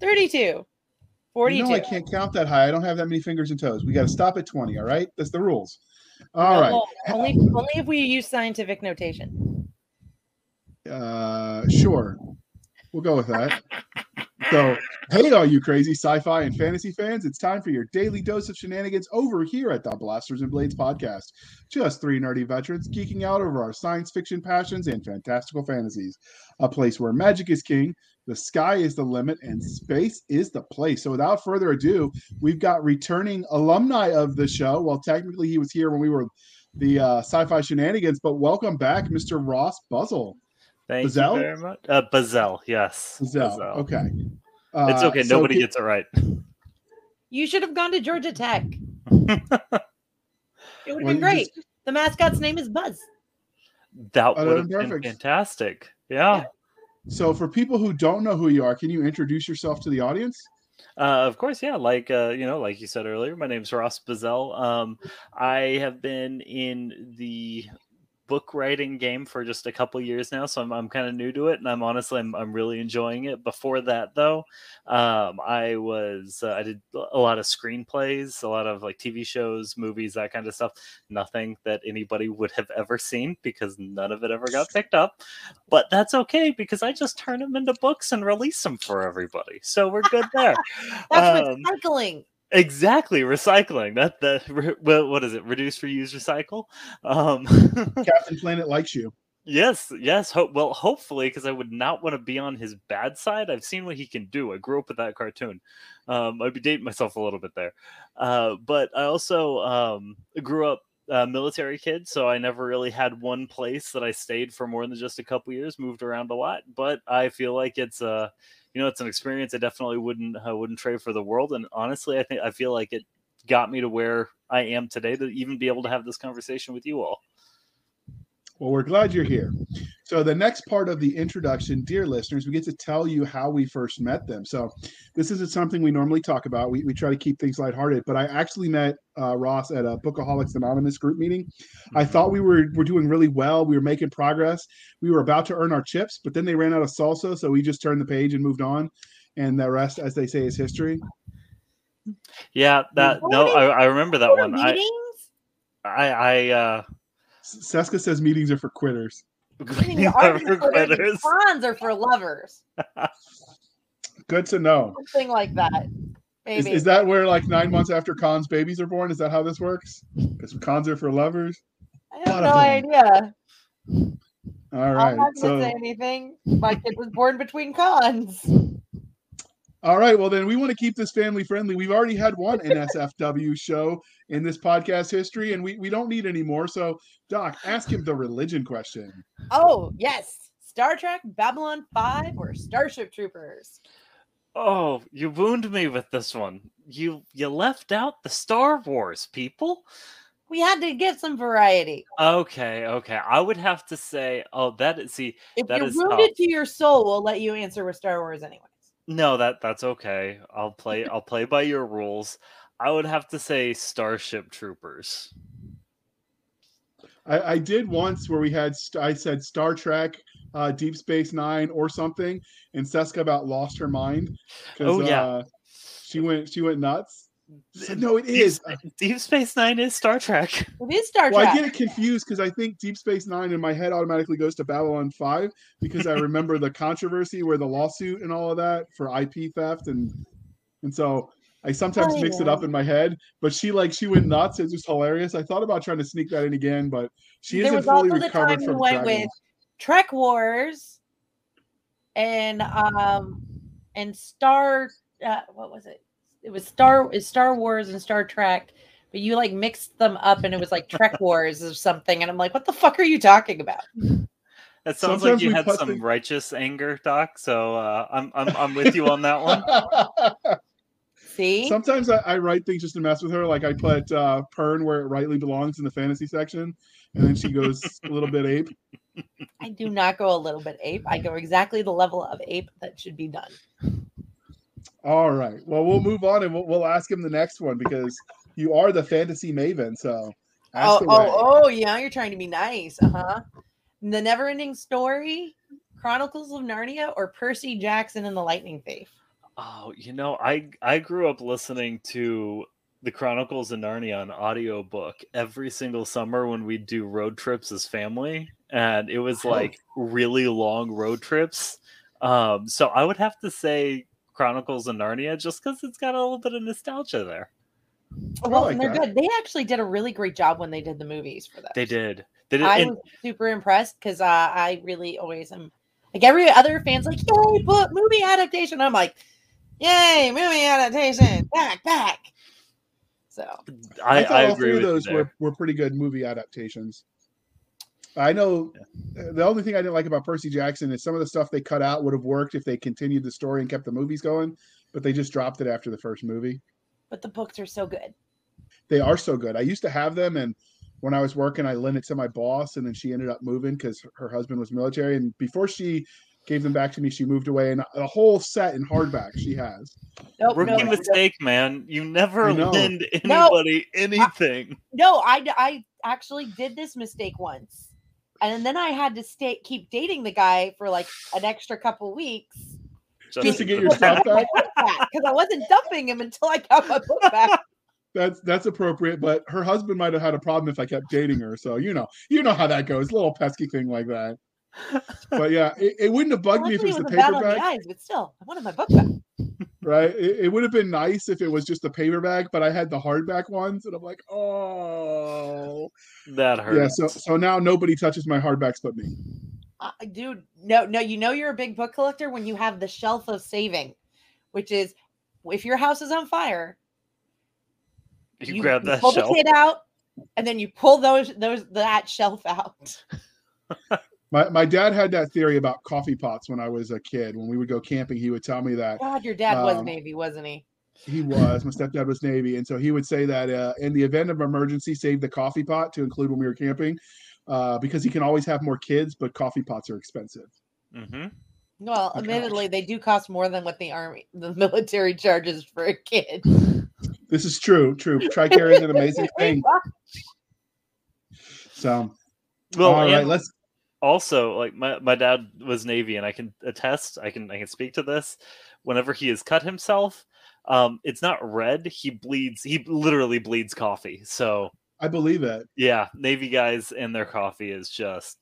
32, 42. You know I can't count that high. I don't have that many fingers and toes. We got to stop at 20, all right? That's the rules. All right. No, Only, only if we use scientific notation. Uh, sure. We'll go with that. So, hey, all you crazy sci fi and fantasy fans, it's time for your daily dose of shenanigans over here at the Blasters and Blades podcast. Just three nerdy veterans geeking out over our science fiction passions and fantastical fantasies. A place where magic is king, the sky is the limit, and space is the place. So, without further ado, we've got returning alumni of the show. Well, technically, he was here when we were the uh, sci fi shenanigans, but welcome back, Mr. Ross Buzzle. Thank Bazell? you very much. Uh, Bazell, yes. Zell. Bazell. Okay. It's Uh, okay. Nobody can- gets it right. You should have gone to Georgia Tech. It would have Well, been you great. The mascot's name is Buzz. That would have that'd been perfect. fantastic. Yeah. So, for people who don't know who you are, can you introduce yourself to the audience? Uh, of course, yeah. Like uh, you know, like you said earlier, my name's Ross Bazell. Um, I have been in the book writing game for just a couple years now, so I'm, I'm kind of new to it, and I'm honestly I'm, I'm really enjoying it. Before that, though, um, I was uh, I did a lot of screenplays, a lot of like TV shows, movies, that kind of stuff. Nothing that anybody would have ever seen because none of it ever got picked up. But that's okay because I just turn them into books and release them for everybody. So we're good there. That's Um, recycling. Exactly, recycling. That the re- what is it? Reduce, reuse, recycle. Um, Captain Planet likes you. yes, yes. Ho- well, hopefully, because I would not want to be on his bad side. I've seen what he can do. I grew up with that cartoon. Um, I'd be dating myself a little bit there, uh, but I also um, grew up a military kid, so I never really had one place that I stayed for more than just a couple years. Moved around a lot, but I feel like it's a you know it's an experience I definitely wouldn't I wouldn't trade for the world. And honestly, I think I feel like it got me to where I am today to even be able to have this conversation with you all. Well, we're glad you're here. So, the next part of the introduction, dear listeners, we get to tell you how we first met them. So, this isn't something we normally talk about. We, we try to keep things lighthearted, but I actually met uh, Ross at a Bookaholics Anonymous group meeting. I thought we were, were doing really well. We were making progress. We were about to earn our chips, but then they ran out of salsa. So, we just turned the page and moved on. And the rest, as they say, is history. Yeah, that no, I, I remember that one. I meetings? I, I uh, Seska says meetings are for quitters. Meetings are for for quitters. quitters. Cons are for lovers. Good to know. Something like that. Is, Maybe. is that where like nine months after cons babies are born? Is that how this works? Because cons are for lovers. I have Bada no boom. idea. All I'm not So gonna say anything. My kid was born between cons. All right. Well then we want to keep this family friendly. We've already had one NSFW show in this podcast history, and we, we don't need any more. So Doc, ask him the religion question. Oh yes, Star Trek, Babylon Five, or Starship Troopers. Oh, you wound me with this one. You you left out the Star Wars people. We had to get some variety. Okay, okay. I would have to say, oh, that is see, If That you're is wounded tough. to your soul, we'll let you answer with Star Wars anyways. No, that that's okay. I'll play. I'll play by your rules. I would have to say Starship Troopers. I, I did once where we had st- I said Star Trek, uh, Deep Space Nine, or something, and Seska about lost her mind. Oh, yeah. uh, she went she went nuts. Said, no, it Deep, is. Spa- Deep Space Nine is Star Trek. It is Star Well, I get it confused because I think Deep Space Nine in my head automatically goes to Babylon Five because I remember the controversy where the lawsuit and all of that for IP theft and and so I sometimes Oh, mix it up in my head. But she like she went nuts. It's just hilarious. I thought about trying to sneak that in again, but she there isn't was fully also the recovered time you from went with Trek Wars and um and Star uh, what was it? It was Star it's Star Wars and Star Trek, but you like mixed them up and it was like Trek Wars or something, and I'm like, what the fuck are you talking about? It sounds Sometimes like you had some the- righteous anger, Doc. So uh, I'm I'm I'm with you on that one. See, Sometimes I, I write things just to mess with her. Like I put uh, Pern where it rightly belongs in the fantasy section, and then she goes a little bit ape. I do not go a little bit ape. I go exactly the level of ape that should be done. All right. Well, we'll move on and we'll, we'll ask him the next one because you are the fantasy maven. So ask Oh, away. oh, oh, yeah, you're trying to be nice. Uh huh. The Never Ending Story, Chronicles of Narnia, or Percy Jackson and the Lightning Thief. Oh, you know, I I grew up listening to the Chronicles of Narnia on audiobook every single summer when we do road trips as family, and it was like really long road trips. Um, so I would have to say Chronicles of Narnia just because it's got a little bit of nostalgia there. Well, like and they're that. good. They actually did a really great job when they did the movies for that. They did. They did. I and- was super impressed because uh, I really always am like every other fan's like, yay, but movie adaptation. I'm like, yay, movie adaptation, back, back. So I, I, thought I all agree three of with you those there. were, were pretty good movie adaptations. I know uh, the only thing I didn't like about Percy Jackson is some of the stuff they cut out would have worked if they continued the story and kept the movies going, but they just dropped it after the first movie. but the books are so good. They are so good. I used to have them, and when I was working, I lent it to my boss, and then she ended up moving because her husband was military. And before she gave them back to me, she moved away, and a whole set in hardback she has. Nope, Rookie no, mistake, man. You never I know. lend No. anybody anything. no, I I actually did this mistake once, and then I had to stay keep dating the guy for like an extra couple weeks Just to get your stuff back. because I wasn't dumping him until I got my book back. That's that's appropriate, but her husband might have had a problem if I kept dating her. So you know, you know how that goes. Little pesky thing like that. But yeah, it, it wouldn't have bugged me if it was the was a battle of the eyes, but still, I wanted my book back. Right? It, it would have been nice if it was just the paperback, but I had the hardback ones, and I'm like, oh, That hurts. yeah. So so now nobody touches my hardbacks but me. Uh, dude, no, no, you know you're a big book collector when you have the shelf of saving, which is if your house is on fire, you, grab that pull shelf. the kid out, and then you pull those those that shelf out. My my dad had that theory about coffee pots when I was a kid. When we would go camping, he would tell me that God, your dad was Um, Navy, wasn't he? He was. My stepdad was Navy, and so he would say that uh, in the event of emergency, save the coffee pot to include when we were camping, uh, because he can always have more kids, but coffee pots are expensive. hmm Well, Oh, admittedly, they do cost more than what the army, the military charges for a kid. This is true. True. Tricare is an amazing thing. So, Well, all right, and let's. Also like my, my dad was Navy, and I can attest. I can I can speak to this. Whenever he has cut himself, um, it's not red. He bleeds. He literally bleeds coffee. So I believe it. yeah, Navy guys and their coffee is just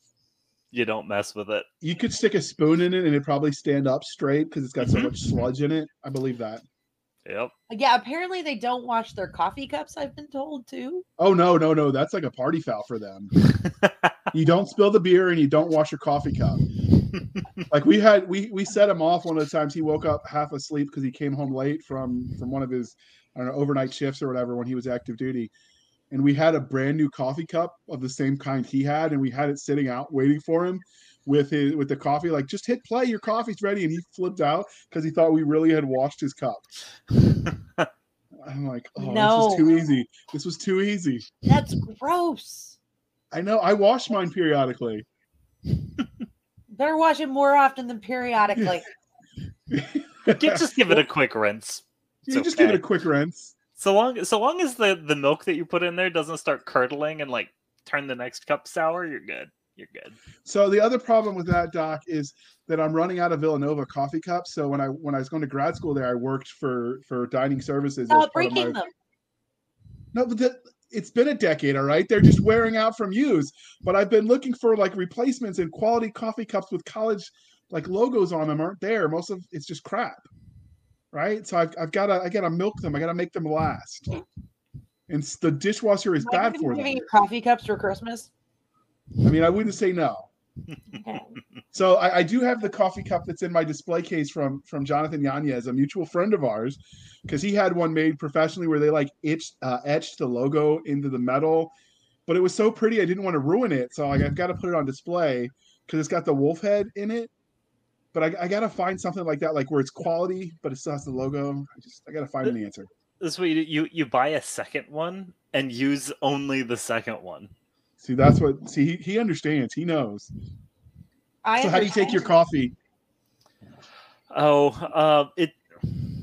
you don't mess with it. You could stick a spoon in it, and it'd probably stand up straight because it's got so Mhm. much sludge in it. I believe that. Yep. Uh, yeah, apparently they don't wash their coffee cups. I've been told too. Oh no, no, no! That's like a party foul for them. you don't spill the beer, and you don't wash your coffee cup. like we had we we set him off one of the times he woke up half asleep because he came home late from from one of his I don't know overnight shifts or whatever when he was active duty, and we had a brand new coffee cup of the same kind he had, and we had it sitting out waiting for him with his with the coffee. Like just hit play, your coffee's ready, and he flipped out because he thought we really had washed his cup. I'm like, oh, this No. was too easy. This was too easy. That's gross. I know. I wash mine periodically. Better wash it more often than periodically. Just give it a quick rinse. It's you just give it a quick rinse. So long, so long as the the milk that you put in there doesn't start curdling and like turn the next cup sour, you're good. You're good. So the other problem with that, Doc, is that I'm running out of Villanova coffee cups. So when I when I was going to grad school there, I worked for for dining services. as oh, Stop breaking my- them. No, but the, it's been a decade, all right. They're just wearing out from use. But I've been looking for like replacements and quality coffee cups with college like logos on them aren't there. Most of it's just crap, right? So I've I've got to I got to milk them. I got to make them last. And the dishwasher is Am bad for them. you coffee cups for Christmas. I mean, I wouldn't say no. So I, I do have the coffee cup that's in my display case from from Jonathan Yanez, a mutual friend of ours, because he had one made professionally where they like itched, uh, etched the logo into the metal, but it was so pretty I didn't want to ruin it, so like, I've got to put it on display because it's got the wolf head in it. But I, I got to find something like that, like where it's quality, but it still has the logo. I just I got to find an answer. This way you you you buy a second one and use only the second one. See, that's what. See, he, he understands. He knows. I so how do you take your coffee? Oh, uh, it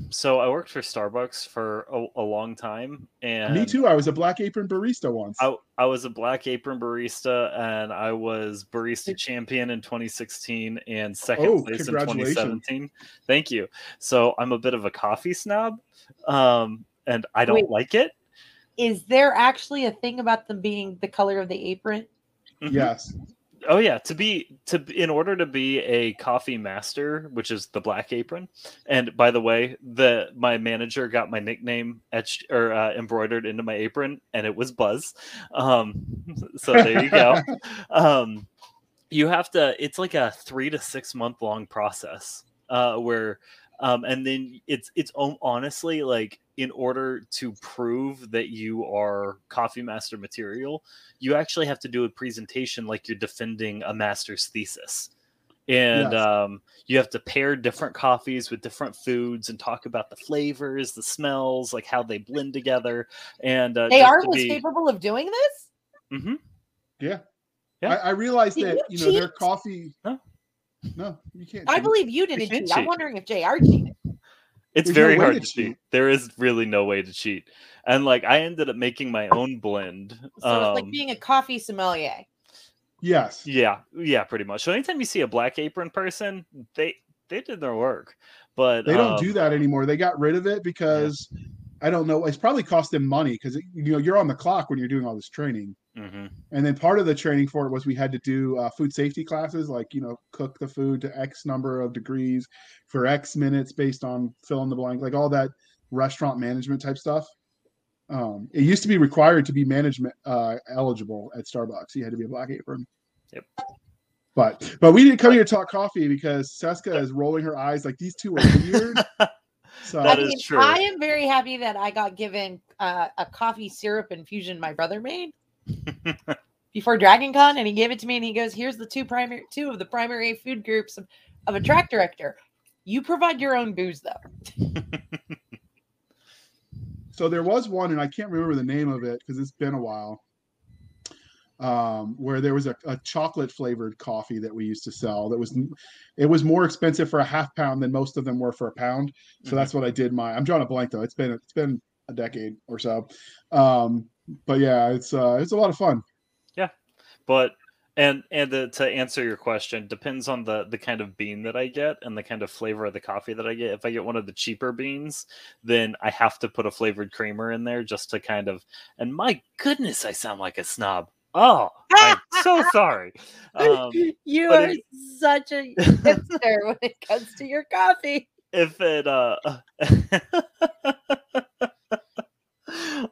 so I worked for Starbucks for a, a long time, and Me too. I was a black apron barista once. I, I was a black apron barista, and I was barista champion in 2016 and second Oh, place in 2017. Thank you. So I'm a bit of a coffee snob, um, and I don't Wait. like it. Is there actually a thing about them being the color of the apron? Mhm. yes. Oh yeah, to be to in order to be a coffee master, which is the black apron. And by the way, the my manager got my nickname etched or uh, embroidered into my apron, and it was Buzz. Um, so there you go. um, you have to. It's like a three to six month long process uh, where, um, and then it's it's honestly like in order to prove that you are coffee master material you actually have to do a presentation like you're defending a master's thesis and Yes. um, you have to pair different coffees with different foods and talk about the flavors the smells like how they blend together and uh, They are was be- capable of doing this. Mm-hmm. Yeah. Yeah. I, I realized Did that you you know their coffee. No. No, you can't. I believe you didn't can't cheat. I'm wondering if Jr. cheated. It's There's very way hard to to cheat. cheat. There is really no way to cheat. And like I ended up making my own blend. So it's like Um, being a coffee sommelier. Yes. yeah, yeah, pretty much. So anytime you see a black apron person, they they did their work. But They don't um, do that anymore. They got rid of it because I don't know. It's probably cost them money because you know you're on the clock when you're doing all this training. Mhm. And then part of the training for it was we had to do uh, food safety classes, like you know, cook the food to X number of degrees for X minutes based on fill in the blank, like all that restaurant management type stuff. Um, it used to be required to be management uh, eligible at Starbucks. You had to be a black apron. Yep. But but we didn't come here to talk coffee because Seska is rolling her eyes like these two are weird. So That I is mean, true. I am very happy that I got given uh, a coffee syrup infusion my brother made before Dragon Con, and he gave it to me, and he goes, "Here's the two primary, two of the primary food groups of, of a track director. You provide your own booze, though." so there was one, and I can't remember the name of it because it's been a while. Um, where there was a, a chocolate flavored coffee that we used to sell that was it was more expensive for a half pound than most of them were for a pound. So Mhm. that's what I did my I'm drawing a blank though. It's been it's been a decade or so. Um, but yeah, it's uh it's a lot of fun. Yeah, but and and the, to answer your question depends on the the kind of bean that i get and the kind of flavor of the coffee that i get if i get one of the cheaper beans then i have to put a flavored creamer in there just to kind of and my goodness i sound like a snob oh i'm so sorry um, you are if- such a hipster when it comes to your coffee. if it uh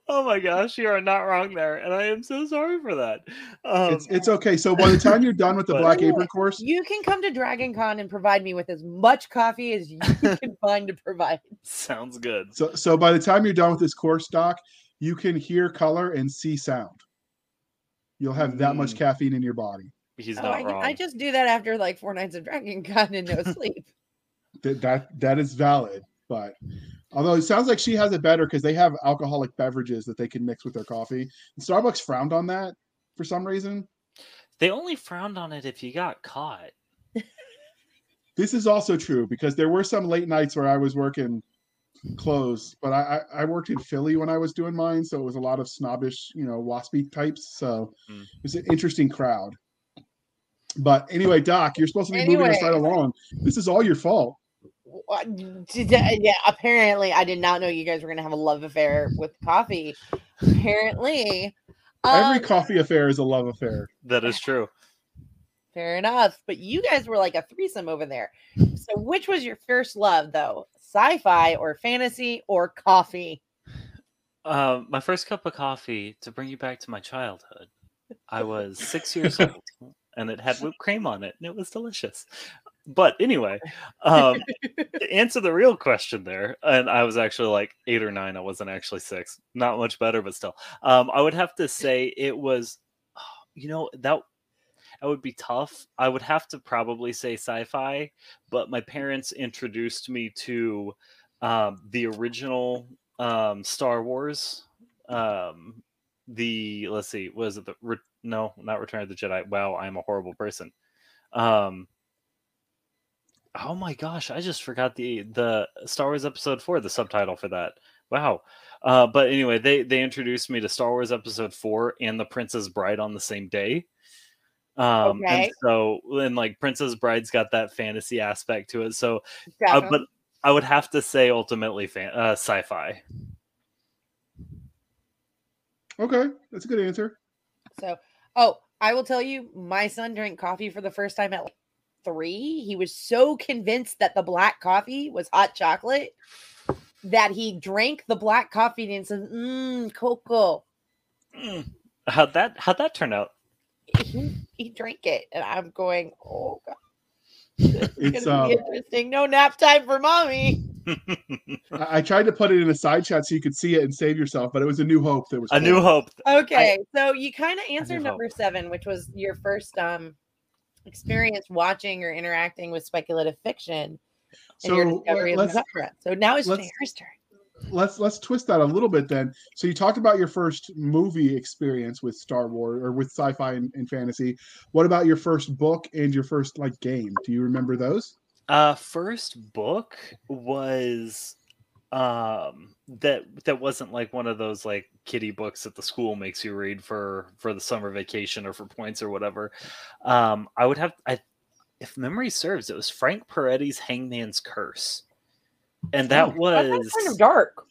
oh my gosh you are not wrong there and i am so sorry for that um, It's it's okay. So by the time you're done with the But- Black Apron course, You can come to Dragon Con and provide me with as much coffee as you can find to provide. sounds good so so by the time you're done with this course, Doc, you can hear color and see sound. You'll have that much Mm. caffeine in your body. he's Oh, not I, wrong I just do that after like four nights of Dragon Con and no sleep. That that that is valid. But although it sounds like she has it better because they have alcoholic beverages that they can mix with their coffee. And Starbucks frowned on that for some reason. They only frowned on it if you got caught. This is also true because there were some late nights where I was working close, but I, I I worked in Philly when I was doing mine, so it was a lot of snobbish, you know, waspy types. So Mm. it was an interesting crowd. But anyway, Doc, you're supposed to be moving us Anyway. right along. This is all your fault. What- did- Yeah, apparently I did not know you guys were gonna have a love affair with coffee. Apparently, Every um, coffee affair is a love affair. That is true. fair enough. But you guys were like a threesome over there. So, which was your first love, though? Sci-fi or fantasy or coffee? Um, my first cup of coffee to bring you back to my childhood. I was six years old, and it had whipped cream on it, and it was delicious. But anyway, um, to answer the real question there, and I was actually like eight or nine. I wasn't actually six. Not much better, but still. Um, I would have to say it was, you know, that that would be tough. I would have to probably say sci-fi, but my parents introduced me to um, the original um, Star Wars. Um, the let's see, was it the re- no, not Return of the Jedi? Wow, I'm a horrible person. Um, Oh my gosh, I just forgot the the Star Wars Episode Four, the subtitle for that. Wow. Uh, but anyway, they they introduced me to Star Wars Episode Four and The Princess Bride on the same day. Um, Okay. and so and like Princess Bride's got that fantasy aspect to it. So, uh, but I would have to say ultimately fan, uh, sci-fi. Okay, that's a good answer. So, oh, I will tell you, my son drank coffee for the first time at like three. He was so convinced that the black coffee was hot chocolate that he drank the black coffee and said, Mmm, cocoa. Mm. How'd that how'd that turn out? He, he drank it. And I'm going, oh, God. This It's, gonna be um, interesting. No nap time for mommy. I, I tried to put it in a side chat so you could see it and save yourself, but it was a New Hope that was A New. Hope. Okay, so you kind of answered hope. number seven, which was your first um experience watching or interacting with speculative fiction and your So discovery of the genre. So now it's let's- turn. let's let's twist that a little bit then. So you talked about your first movie experience with Star Wars or with sci-fi and, and fantasy. What about your first book and your first like game? Do you remember those? Uh first book was um that that wasn't like one of those like kiddie books that the school makes you read for for the summer vacation or for points or whatever. Um I would have I if memory serves, it was Frank Peretti's Hangman's Curse. And that was That's kind of dark.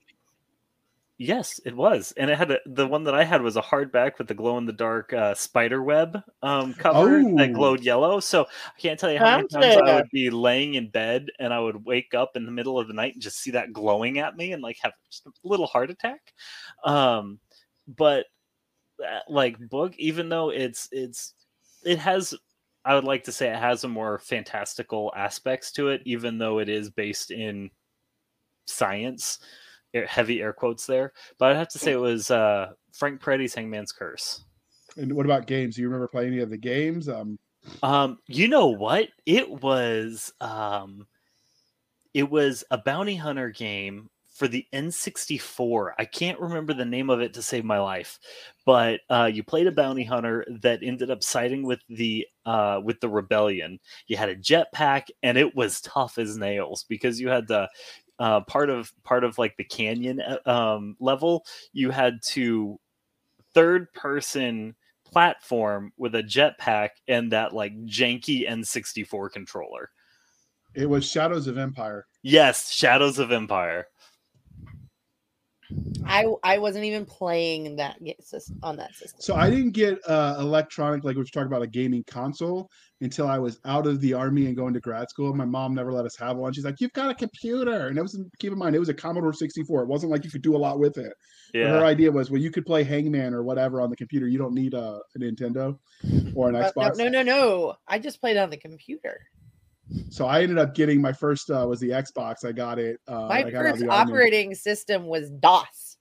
Yes, it was, and it had a, the one that I had was a hardback with the glow in the dark uh, spider web um, cover that Oh. glowed yellow. So I can't tell you how many times I would be laying in bed and I would wake up in the middle of the night and just see that glowing at me and like have just a little heart attack. Um, but uh, like book, even though it's it's it has, I would like to say it has a more fantastical aspects to it, even though it is based in science heavy air quotes there but i'd have to say it was uh frank Peretti's hangman's curse And what about games? Do you remember playing any of the games? Um, um you know what it was um it was a bounty hunter game for the N64. I can't remember the name of it to save my life, but uh, you played a bounty hunter that ended up siding with the uh, with the rebellion. You had a jetpack, and it was tough as nails because you had the uh, part of part of like the canyon uh, um, level. You had to third person platform with a jetpack and that like janky N64 controller. it was Shadows of Empire. Yes, Shadows of Empire. I I wasn't even playing that on that system. So I didn't get uh, electronic, like we were talking about, a gaming console until I was out of the army and going to grad school. My mom never let us have one. She's like, "You've got a computer," and it was keep in mind it was a Commodore 64. It wasn't like you could do a lot with it. But Her idea was, well, you could play Hangman or whatever on the computer. You don't need a, a Nintendo or an But Xbox. no, no, no, no. I just played on the computer. So I ended up getting my first uh, was the Xbox. I got it. Uh, My I got first operating system was DOS.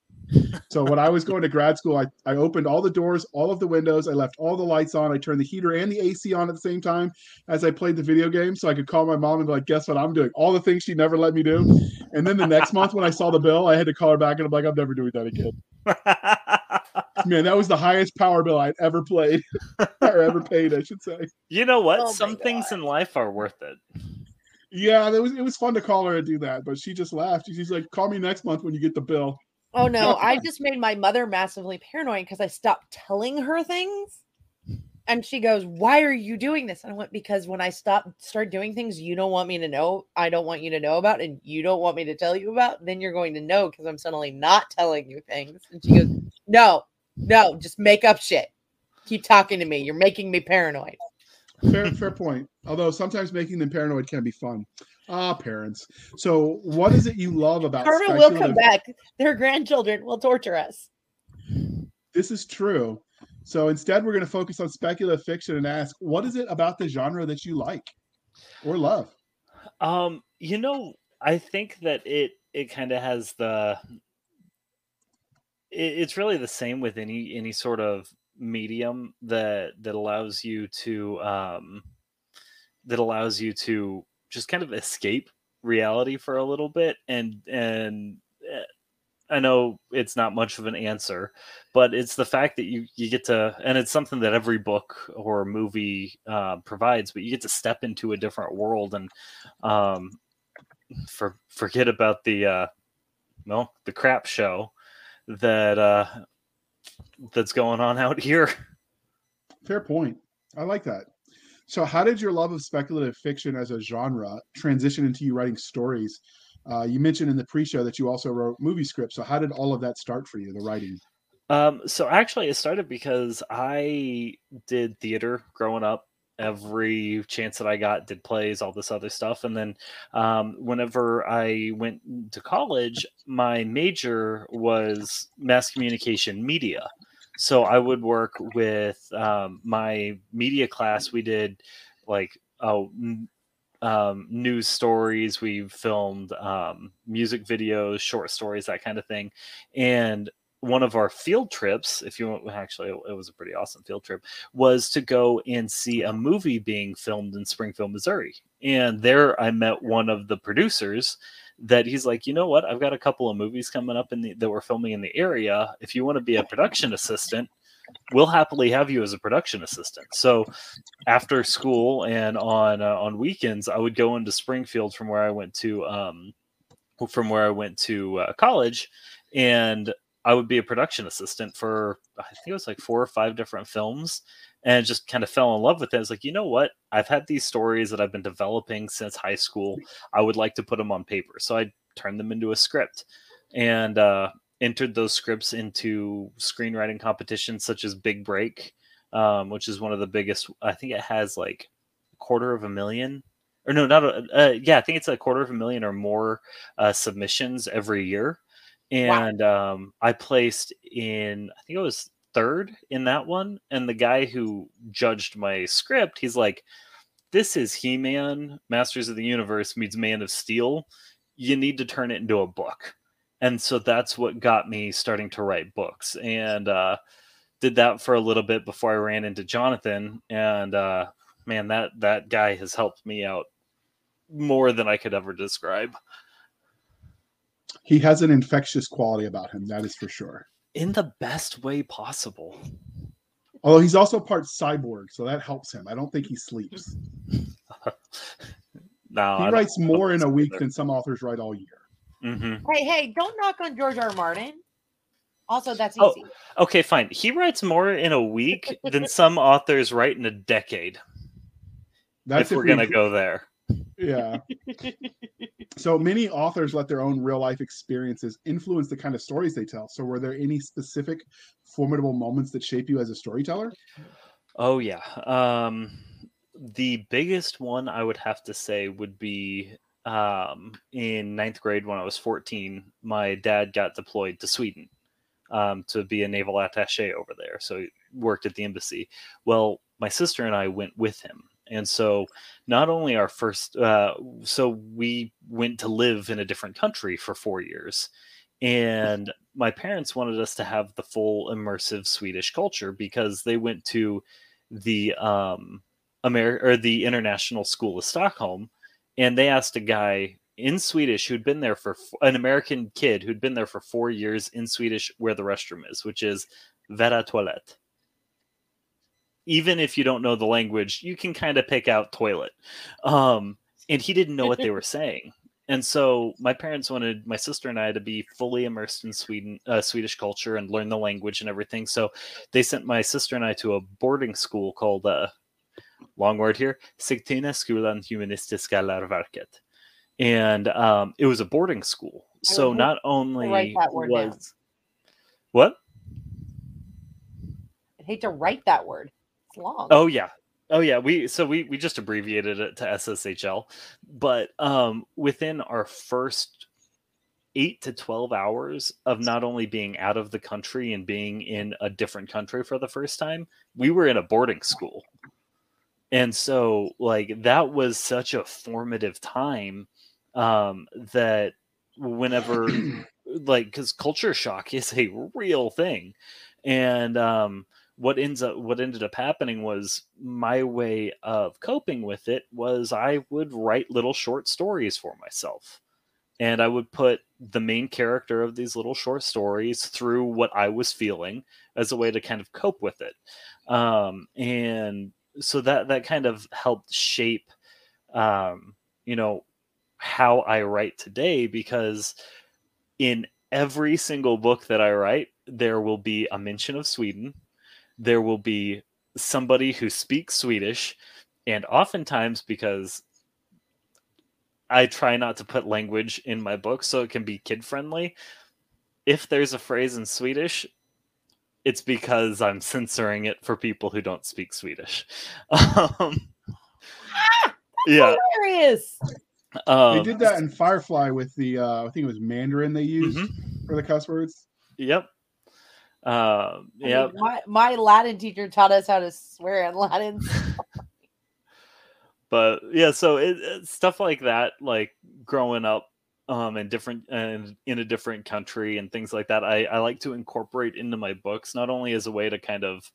So when I was going to grad school, I, I opened all the doors, all of the windows. I left all the lights on. I turned the heater and the AC on at the same time as I played the video game. So I could call my mom and be like, guess what I'm doing? All the things she never let me do. And then the next month when I saw the bill, I had to call her back and I'm like, I'm never doing that again. Man, that was the highest power bill I'd ever played or ever paid, I should say. you know what? Oh Some things God. in life are worth it. Yeah, it was it was fun to call her and do that, but she just laughed. She's like, call me next month when you get the bill. Oh no, I just made my mother massively paranoid because I stopped telling her things. And she goes, Why are you doing this? And I went, Because when I stop start doing things you don't want me to know, I don't want you to know about, and you don't want me to tell you about, then you're going to know because I'm suddenly not telling you things. And she goes, No, no, just make up shit. Keep talking to me. You're making me paranoid. Fair, fair point. Although sometimes making them paranoid can be fun. Ah, parents. So, what is it you love about Karma will come back. Their grandchildren will torture us. This is true. So instead, we're going to focus on speculative fiction and ask, what is it about the genre that you like or love? Um, you know, I think that it it kind of has the it, it's really the same with any any sort of medium that that allows you to um that allows you to just kind of escape reality for a little bit and and uh, I know it's not much of an answer, but it's the fact that you you get to, and it's something that every book or movie uh, provides, but you get to step into a different world and um, for forget about the uh, well the crap show that uh, that's going on out here. Fair point. I like that. So, how did your love of speculative fiction as a genre transition into you writing stories? Uh, you mentioned in the pre-show that you also wrote movie scripts. So, how did all of that start for you, the writing? Um, so actually, it started because I did theater growing up. Every chance that I got, did plays, all this other stuff, and then um, whenever I went to college, my major was mass communication media. So I would work with um, my media class. We did like oh um, news stories. We filmed um, music videos, short stories, that kind of thing. And one of our field trips, if you want, actually, it was a pretty awesome field trip, was to go and see a movie being filmed in Springfield, Missouri. And there I met one of the producers that he's like, you know what? I've got a couple of movies coming up in the, that we're filming in the area. If you want to be a production assistant, we'll happily have you as a production assistant. So after school and on uh, on weekends, I would go into Springfield from where I went to um, from where I went to uh, college, and I would be a production assistant for I think it was like four or five different films, and just kind of fell in love with it. I was like, you know what? I've had these stories that I've been developing since high school. I would like to put them on paper, so I turned them into a script, and uh, entered those scripts into screenwriting competitions such as Big Break, um, which is one of the biggest. I think it has like a quarter of a million, or no, not a, uh, yeah, I think it's a quarter of a million or more uh, submissions every year. And wow. um, I placed in, I think it was third in that one. And the guy who judged my script, he's like, "This is He-Man, Masters of the Universe meets Man of Steel. You need to turn it into a book." and so that's what got me starting to write books and uh, did that for a little bit before i ran into jonathan and uh, man that that guy has helped me out more than i could ever describe he has an infectious quality about him that is for sure in the best way possible although he's also part cyborg so that helps him i don't think he sleeps no he I writes more in a week than some authors write all year Mm-hmm. Hey, hey, don't knock on George R. R. Martin. Also, that's oh, easy. Oh, okay, fine. He writes more in a week than some authors write in a decade. That's if, if we're we, gonna go there. Yeah. so many authors let their own real life experiences influence the kind of stories they tell. So, were there any specific formidable moments that shape you as a storyteller? Oh yeah. Um, the biggest one I would have to say would be um, in ninth grade when I was 14, my dad got deployed to Sweden um, to be a naval attache over there. So he worked at the embassy. Well, my sister and I went with him. And so, not only our first, uh, so we went to live in a different country for four years. And my parents wanted us to have the full immersive Swedish culture because they went to the um, Amer- or the International School of Stockholm, and they asked a guy in Swedish who'd been there for an American kid who'd been there for four years in Swedish where the restroom is, which is Vera toilet. Even if you don't know the language, you can kind of pick out toilet. Um, and he didn't know what they were saying. And so my parents wanted my sister and I to be fully immersed in Sweden, uh, Swedish culture and learn the language and everything. So they sent my sister and I to a boarding school called uh, long word here, Sigtuna Skolan Humanistiska Läroverket. And um, it was a boarding school. So not only was down. what? I hate to write that word. Long. Oh yeah. Oh yeah, we so we we just abbreviated it to SSHL, but um, within our first eight to twelve hours of not only being out of the country and being in a different country for the first time, we were in a boarding school and so like that was such a formative time um that whenever like because culture shock is a real thing and um what ends up what ended up happening was my way of coping with it was i would write little short stories for myself and I would put the main character of these little short stories through what I was feeling as a way to kind of cope with it. Um, and so that that kind of helped shape um, you know how I write today because in every single book that I write there will be a mention of Sweden there will be somebody who speaks Swedish and oftentimes because I try not to put language in my book so it can be kid friendly if there's a phrase in Swedish it's because I'm censoring it for people who don't speak Swedish. Um, yeah, Hilarious. um, they did that in Firefly with the uh, I think it was Mandarin they used mhm, for the cuss words. Yep. Um, I mean, my, my Latin teacher taught us how to swear in Latin. but yeah so it, it- stuff like that like growing up um in different and in a different country and things like that I, I like to incorporate into my books not only as a way to kind of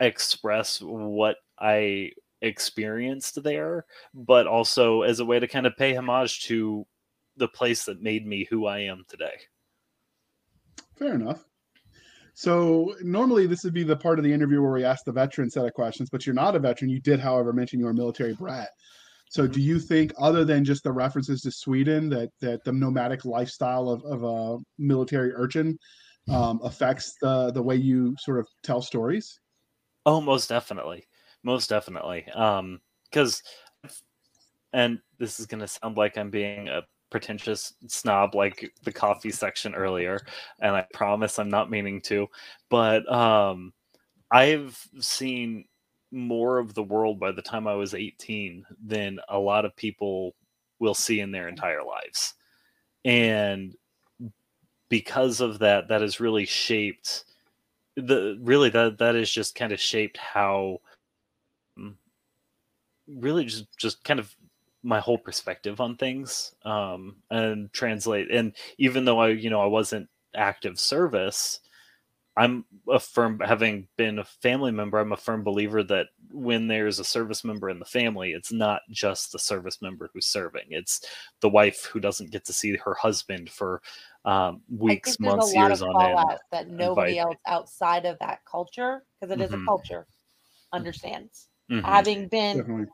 express what i experienced there but also as a way to kind of pay homage to the place that made me who i am today Fair enough. So normally this would be the part of the interview where we ask the veteran set of questions, but you're not a veteran. You did, however, mention you're a military brat. So do you think, other than just the references to Sweden, that that the nomadic lifestyle of, of a military urchin um, affects the the way you sort of tell stories? Oh, most definitely. Most definitely. Um, because and this is gonna sound like I'm being a pretentious snob like the coffee section earlier, and I promise I'm not meaning to, but um I've seen more of the world by the time I was 18 than a lot of people will see in their entire lives. And because of that, that has really shaped the really that that is just kind of shaped how mm, really just just kind of my whole perspective on things um and translate and even though i you know i wasn't active service i'm a firm having been a family member i'm a firm believer that when there's a service member in the family it's not just the service member who's serving it's the wife who doesn't get to see her husband for um, weeks I think months a lot years on end that nobody vice- else outside of that culture, because it is Mhm. a culture, understands. Mhm. Having been, Definitely.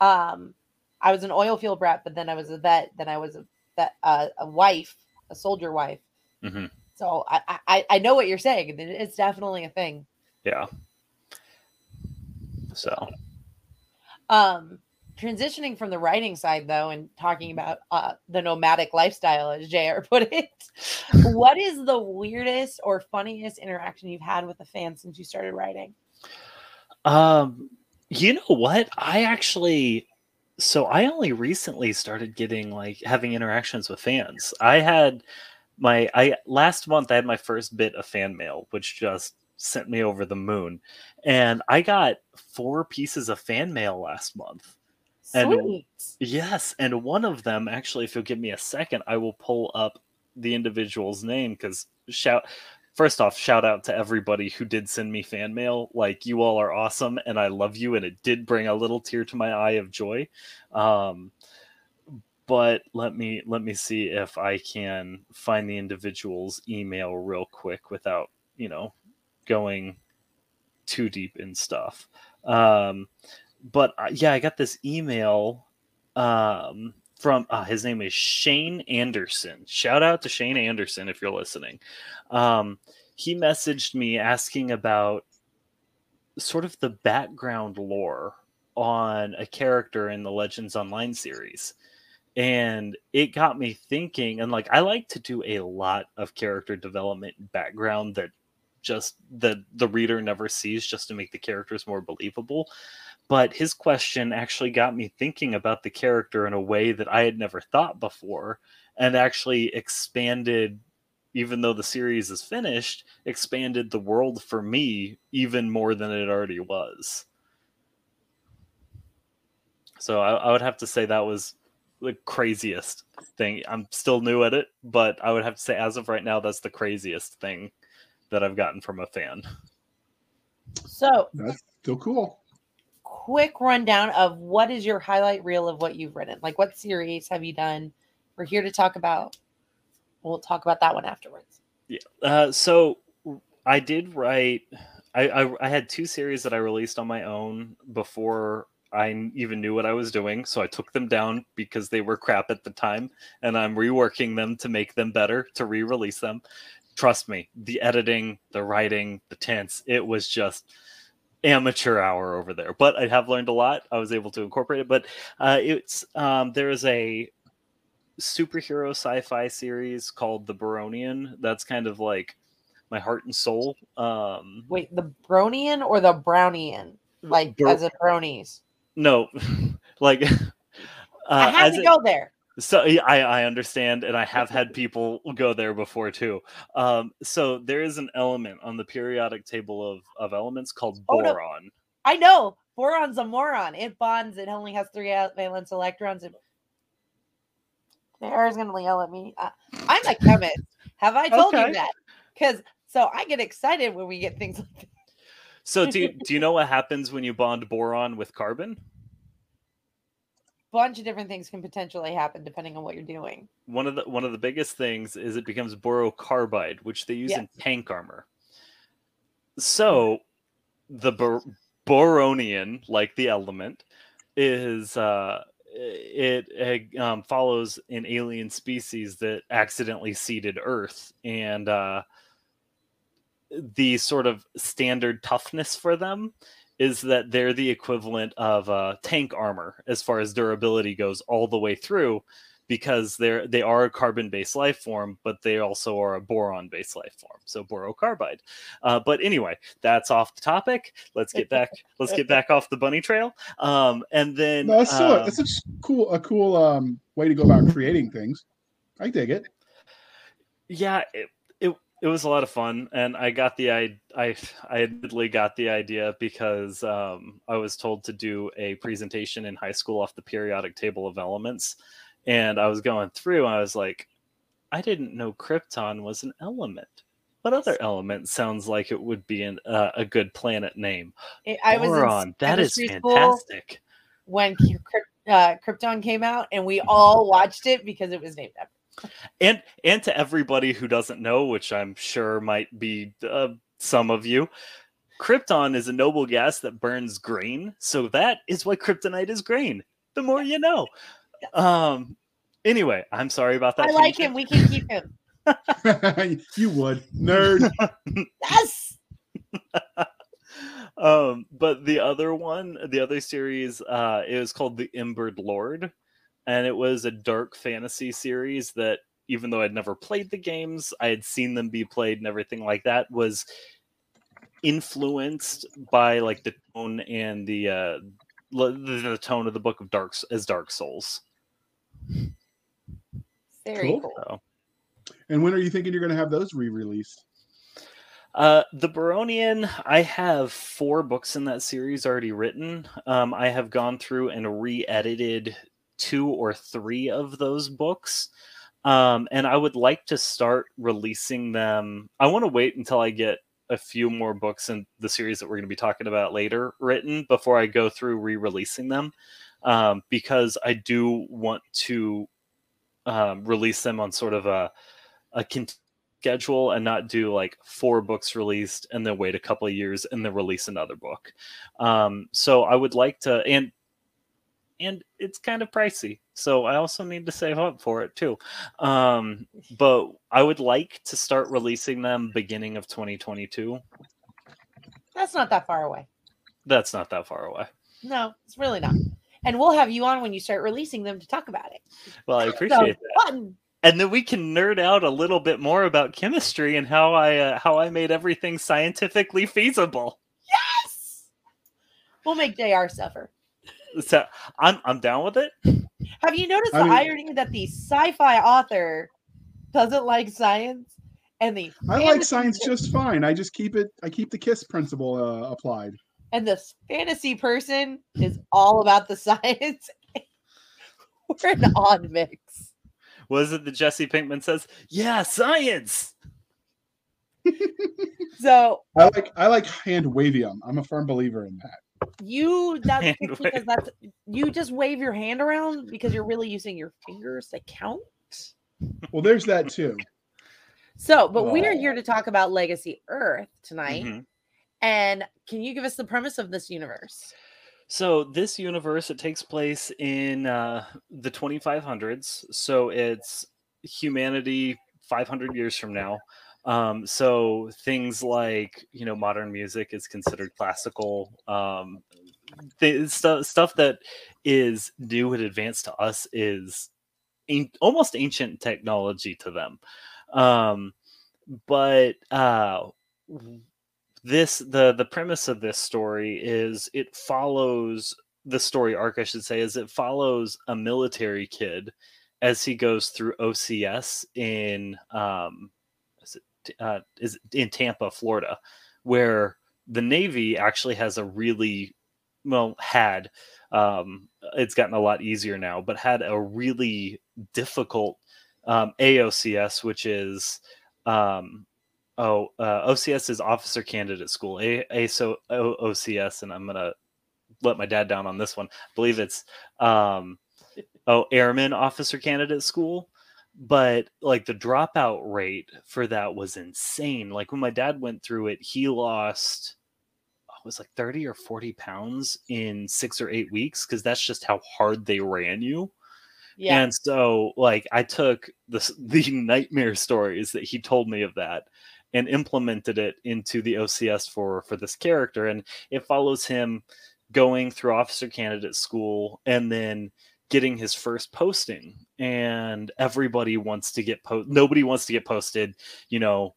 um, I was an oil field brat, but then I was a vet. Then I was a vet, uh, a wife, a soldier wife. Mhm. So I, I I know what you're saying. It's definitely a thing. yeah so Um, transitioning from the writing side though, and talking about uh, the nomadic lifestyle, as Jr. put it, what is the weirdest or funniest interaction you've had with a fan since you started writing? Um, you know what? I actually, so I only recently started getting like having interactions with fans. I had my I last month I had my first bit of fan mail, which just sent me over the moon, and I got four pieces of fan mail last month. And- Sweet. Yes, and one of them actually, if you'll give me a second, I will pull up the individual's name because shout. First off, shout out to everybody who did send me fan mail. Like you all are awesome, and I love you, and it did bring a little tear to my eye of joy. Um, but let me let me see if I can find the individual's email real quick without you know going too deep in stuff. Um, but uh, yeah, I got this email um, from uh, his name is Shane Anderson. Shout out to Shane Anderson if you're listening. Um, he messaged me asking about sort of the background lore on a character in the Legends Online series. And it got me thinking, and like I like to do a lot of character development background that just the the reader never sees just to make the characters more believable but his question actually got me thinking about the character in a way that I had never thought before and actually expanded even though the series is finished expanded the world for me even more than it already was. So I, I would have to say that was the craziest thing. I'm still new at it but i would have to say as of right now that's the craziest thing that i've gotten from a fan. So, That's still cool. Quick rundown of what is your highlight reel of what you've written? Like, what series have you done? we're here to talk about. We'll talk about that one afterwards. Yeah. Uh, so I did write. I, I I had two series that I released on my own before I even knew what I was doing. So I took them down because they were crap at the time, and I'm reworking them to make them better to re-release them. Trust me, the editing, the writing, the tense, it was just amateur hour over there. But I have learned a lot. I was able to incorporate it. But uh, it's um, there is a superhero sci-fi series called The Baronian. That's kind of like my heart and soul. Um, Wait, the Bronian or the Brownian? Like Bro- as in bronies. no, like uh, I had to go there. So I, I understand, and I have had people go there before too. Um, so there is an element on the periodic table of, of elements called Oh, no. boron. I know. Boron's a moron. It bonds. It only has three valence electrons. And Sarah's gonna yell at me. Uh, I'm a chemist. Have I told Okay. you that? Because so I get excited when we get things like that. So do you, do you know what happens when you bond boron with carbon? Bunch of different things can potentially happen depending on what you're doing. One of the one of the biggest things is it becomes borocarbide, which they use in tank armor. So the bor- boronian, like the element, is uh, it, it um, follows an alien species that accidentally seeded Earth, and uh, the sort of standard toughness for them is that they're the equivalent of uh, tank armor as far as durability goes all the way through because they're they are a carbon based life form but they also are a boron based life form so borocarbide uh, but anyway that's off the topic let's get back let's get back off the bunny trail um, and then No, that's still um, that's such cool a cool um way to go about creating things. I dig it. yeah it, it was a lot of fun and i got the i i i admittedly got the idea because um i was told to do a presentation in high school off the periodic table of elements and i was going through and i was like i didn't know krypton was an element what other element sounds like it would be an, uh, a good planet name I was in that is fantastic when K- uh, Krypton came out, and we all watched it because it was named after. And and to everybody who doesn't know which i'm sure might be uh, some of you krypton is a noble gas that burns green so that is why kryptonite is green the more you know um anyway i'm sorry about that I like him. We can keep him. you would nerd. Yes. um but the other one the other series uh it was called the embered lord and it was a dark fantasy series that even though i'd never played the games i had seen them be played and everything like that was influenced by like the tone and the uh l- the, the tone of the book of dark as dark souls Very Cool. cool. so and when are you thinking you're going to have those re-released? Uh, the Baronian, I have four books in that series already written. Um, I have gone through and re-edited two or three of those books, um, and I would like to start releasing them. I want to wait until I get a few more books in the series that we're going to be talking about later written before I go through re-releasing them, um, because I do want to um, release them on sort of a a schedule and not do like four books released and then wait a couple of years and then release another book. Um, so I would like to and and it's kind of pricey. So I also need to save up for it too. Um, but I would like to start releasing them beginning of 2022. That's not that far away. That's not that far away. No, it's really not. And we'll have you on when you start releasing them to talk about it. Well, I So appreciate that. fun. And then we can nerd out a little bit more about chemistry and how I uh, how I made everything scientifically feasible. Yes. We'll make JR suffer. So I'm I'm down with it. Have you noticed I the mean- irony that the sci-fi author doesn't like science and the I like science just fine. I just keep it. I keep the kiss principle uh, applied. and the fantasy person is all about the science. We're an odd mix. Was it the Jesse Pinkman says, "Yeah, science"? So I like. I like hand wavium. I'm a firm believer in that. You that's because that's you just wave your hand around because you're really using your fingers to count. Well, there's that too. So, but we are here to talk about Legacy Earth tonight. Mhm. And can you give us the premise of this universe? So this universe it takes place in uh, the 2500s. So it's humanity 500 years from now. Um, so things like you know modern music is considered classical. Um, th- stuff stuff that is new and advanced to us is almost ancient technology to them. Um, but uh, this the the premise of this story is it follows the story arc i should say is it follows a military kid as he goes through ocs in um uh, is in tampa florida where the navy actually has a really well had um it's gotten a lot easier now but had a really difficult um aocs which is um Oh, uh, OCS is Officer Candidate School. A ASO O- OCS, and I'm gonna let my dad down on this one. I believe it's um, oh Airman Officer Candidate School, but like the dropout rate for that was insane. Like when my dad went through it, he lost oh, was like 30 or 40 pounds in six or eight weeks because that's just how hard they ran you. Yeah. And so, like, I took the the nightmare stories that he told me of that and implemented it into the OCS for for this character, and it follows him going through officer candidate school and then getting his first posting. And everybody wants to get post. Nobody wants to get posted, you know,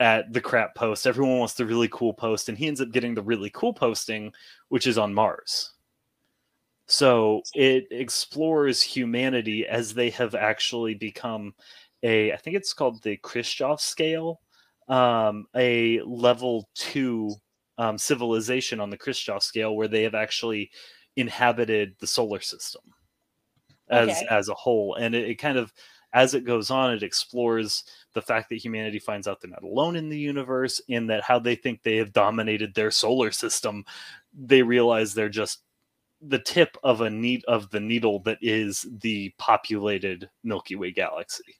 at the crap post. Everyone wants the really cool post, and he ends up getting the really cool posting, which is on Mars. So it explores humanity as they have actually become a, I think it's called the Kardashev scale, um, a level two um, civilization on the Kardashev scale where they have actually inhabited the solar system as Okay. as a whole, and it, it kind of as it goes on, it explores the fact that humanity finds out they're not alone in the universe, in that how they think they have dominated their solar system, they realize they're just the tip of a need of the needle that is the populated Milky Way galaxy.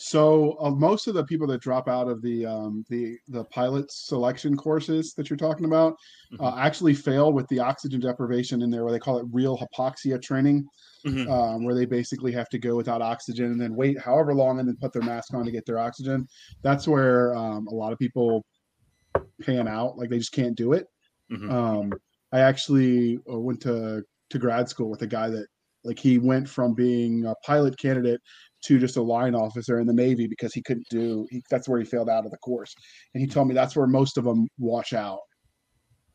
So uh, most of the people that drop out of the um, the the pilot selection courses that you're talking about uh, actually fail with the oxygen deprivation in there, where they call it real hypoxia training, Mhm. um, where they basically have to go without oxygen and then wait however long and then put their mask on to get their oxygen. That's where um, a lot of people pan out, like they just can't do it. Mhm. Um, I actually uh, went to to grad school with a guy that like he went from being a pilot candidate to just a line officer in the Navy because he couldn't do. He, that's where he failed out of the course, and he told me that's where most of them wash out.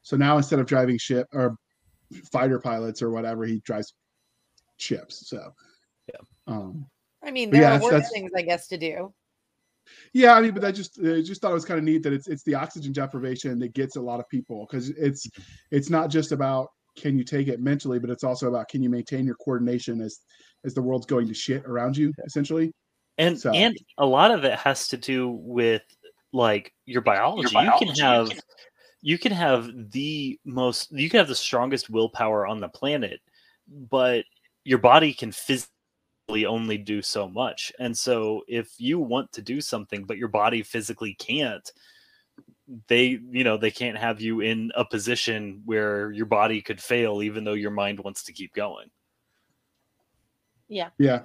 So now instead of driving ship or fighter pilots or whatever, he drives ships. So Yeah. Um, I mean, there yeah, are that's- worse things, I guess, to do. Yeah, I mean, but I just I just thought it was kind of neat that it's it's the oxygen deprivation that gets a lot of people because it's it's not just about can you take it mentally, but it's also about can you maintain your coordination as as the world's going to shit around you, essentially. and So- and a lot of it has to do with like your biology. You can have you can have the most you can have the strongest willpower on the planet, but your body can physically only do so much. And so if you want to do something but your body physically can't, they you know they can't have you in a position where your body could fail even though your mind wants to keep going. Yeah. Yeah.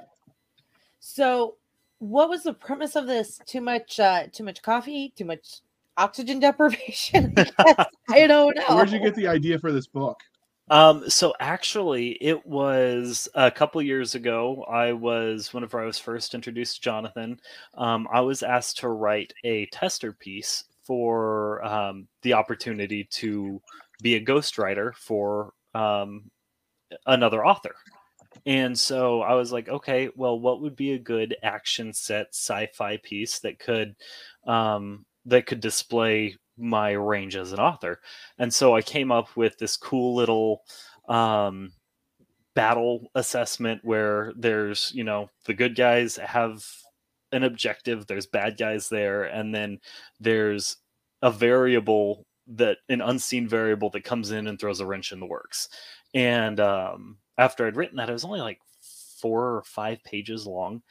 So, what was the premise of this? Too much, uh, too much coffee, too much oxygen deprivation. I. I don't know. So where'd you get the idea for this book? Um, so actually, it was a couple years ago. I was whenever I was first introduced to Jonathan. Um, I was asked to write a tester piece for um, the opportunity to be a ghostwriter for um, another author. And so I was like, okay, well, what would be a good action set sci-fi piece that could um, that could display my range as an author? And so I came up with this cool little um, battle assessment where there's, you know, the good guys have an objective, there's bad guys there, and then there's a variable that an unseen variable that comes in and throws a wrench in the works. And um, after I'd written that, it was only like four or five pages long.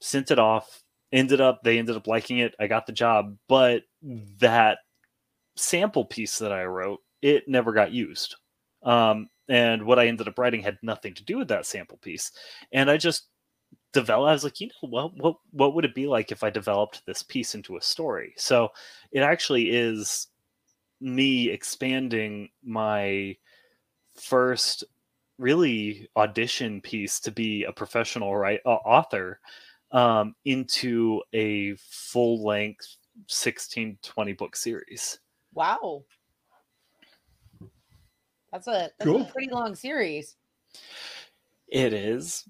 Sent it off. Ended up they ended up liking it. I got the job, but that sample piece that I wrote, it never got used. Um, and what I ended up writing had nothing to do with that sample piece. And I just developed. I was like, you know, well, what what would it be like if I developed this piece into a story? So it actually is me expanding my first really audition piece to be a professional right uh, author um, into a full length 16 20 book series Wow. That's a that's Cool. a pretty long series. it is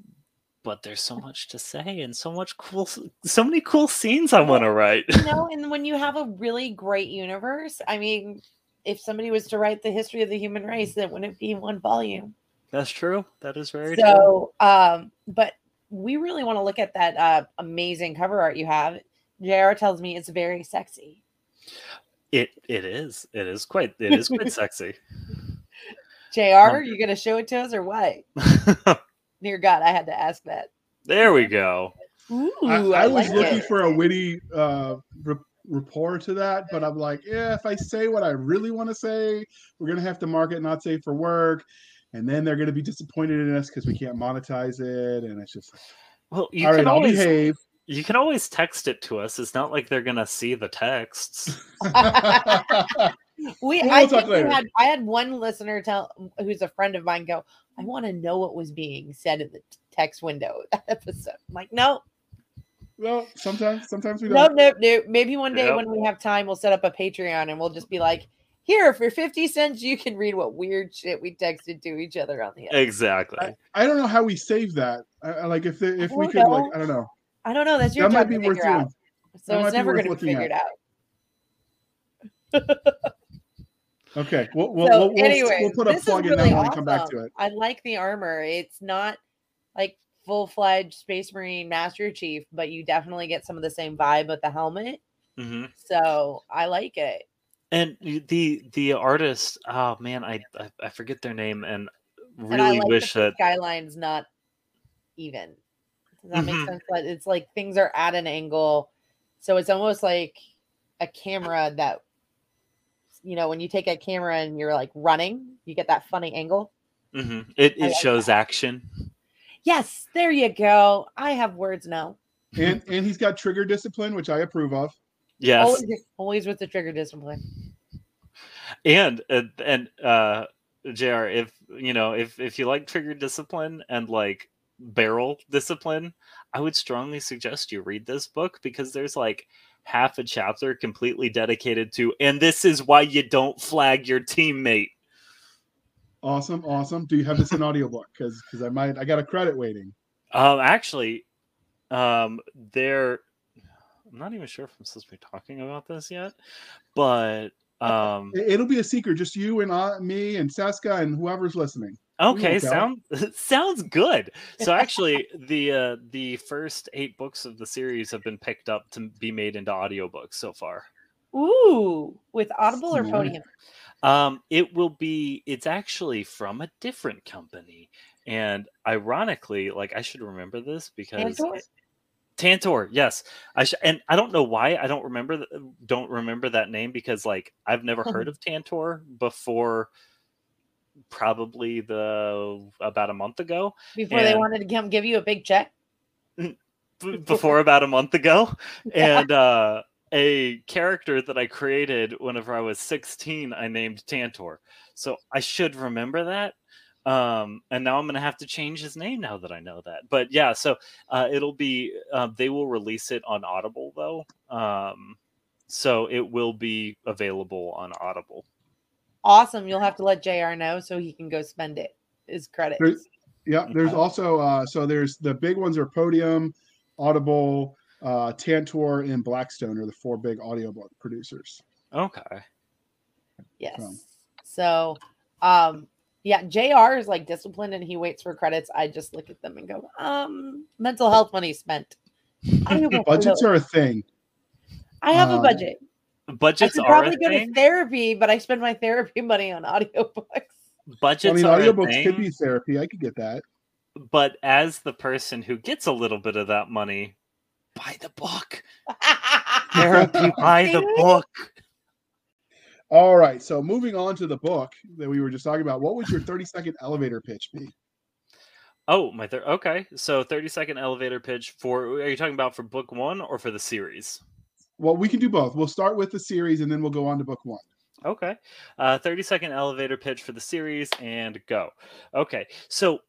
but there's so much to say and so much cool so many cool scenes i want to write You know, and when you have a really great universe, I mean, if somebody was to write the history of the human race, that wouldn't be one volume. that's true that is very true So, um, but we really want to look at that uh, amazing cover art you have. JR tells me it's very sexy. It it is it is quite it is quite sexy JR, Um, you gonna show it to us or what? Dear God, I had to ask that. there we go Ooh, I, I, I was like looking it. for a witty uh, re- rapport to that, but I'm like, yeah, if I say what I really want to say, we're gonna have to mark it not safe for work, and then they're gonna be disappointed in us because we can't monetize it, and it's just well you all can right. I'll behave. You can always text it to us it's not like they're gonna see the texts we We'll I think we had I had one listener tell who's a friend of mine go, I want to know what was being said in the text window that episode. I'm like, no, well, sometimes, sometimes we no, don't. no, no. Maybe one day Yep. when we have time, we'll set up a Patreon and we'll just be like, here for 50 cents, you can read what weird shit we texted to each other on the end. exactly I, I don't know how we save that. I, I like if the, if we don't could like. I don't know. I don't know. That's your That might job be to worth figure doing. out. So might it's never going to be looking figured at. out. Okay, we'll we'll, so we'll, we'll- anyway, we'll put a this plug is in really when awesome. we come back to it. I like the armor. It's not like full fledged Space Marine Master Chief, but you definitely get some of the same vibe with the helmet. hmm So I like it. and the the artist oh man I, I i forget their name and really and I like wish that the that skyline's not even. Does that Mhm. make sense? Like it's like things are at an angle, so it's almost like a camera that you know when you take a camera and you're like running, you get that funny angle. Mhm. it, it like shows action Yes, there you go. I have words now. And and he's got trigger discipline, which I approve of. yes Always, always with the trigger discipline. and and, and uh jr if you know if if you like trigger discipline and like barrel discipline i would strongly suggest you read this book because there's like half a chapter completely dedicated to and this is why you don't flag your teammate Awesome, awesome. Do you have this in audiobook? Because because I might I got a credit waiting. Um, actually, um, there. I'm not even sure if I'm supposed to be talking about this yet, but um, It- It'll be a secret, just you and I, me and Seska and whoever's listening. Okay, won't sound sounds good. So actually, the uh, the first eight books of the series have been picked up to be made into audiobooks so far. Ooh, with Audible or Podium? Um, it will be. It's actually from a different company, and ironically, like I should remember this because Tantor? it- Tantor, yes. I sh- and I don't know why I don't remember th- don't remember that name because like I've never heard of Tantor before probably the about a month ago Before they wanted to come give you a big check. before about a month ago and uh a character that I created whenever I was 16 I named Tantor. So I should remember that. Um and now I'm going to have to change his name now that I know that. But yeah, so uh it'll be uh, they will release it on Audible though. Um so it will be available on Audible. Awesome. You'll have to let JR know so he can go spend it. His credits. There's- Yeah, there's also uh so there's the big ones are Podium, Audible, uh Tantor, and Blackstone are the four big audiobook producers. Okay. Yes. Um, So, um, yeah, JR is like disciplined and he waits for credits. I just look at them and go, um, mental health money spent. I have a, Budgets are a thing. I have a uh, budget. I Budgets should are probably a go to therapy, but I spend my therapy money on audiobooks. Budgets I mean, are a audiobooks could be therapy. I could get that. but as the person who gets a little bit of that money, buy the book. Therapy, buy the book. All right. So moving on to the book that we were just talking about, what would your 30 second elevator pitch be? Oh, my third. Okay, so thirty second elevator pitch for. Are you talking about for book one or for the series? Well, we can do both. We'll start with the series and then we'll go on to book one. Okay, uh, thirty second elevator pitch for the series and go. Okay, so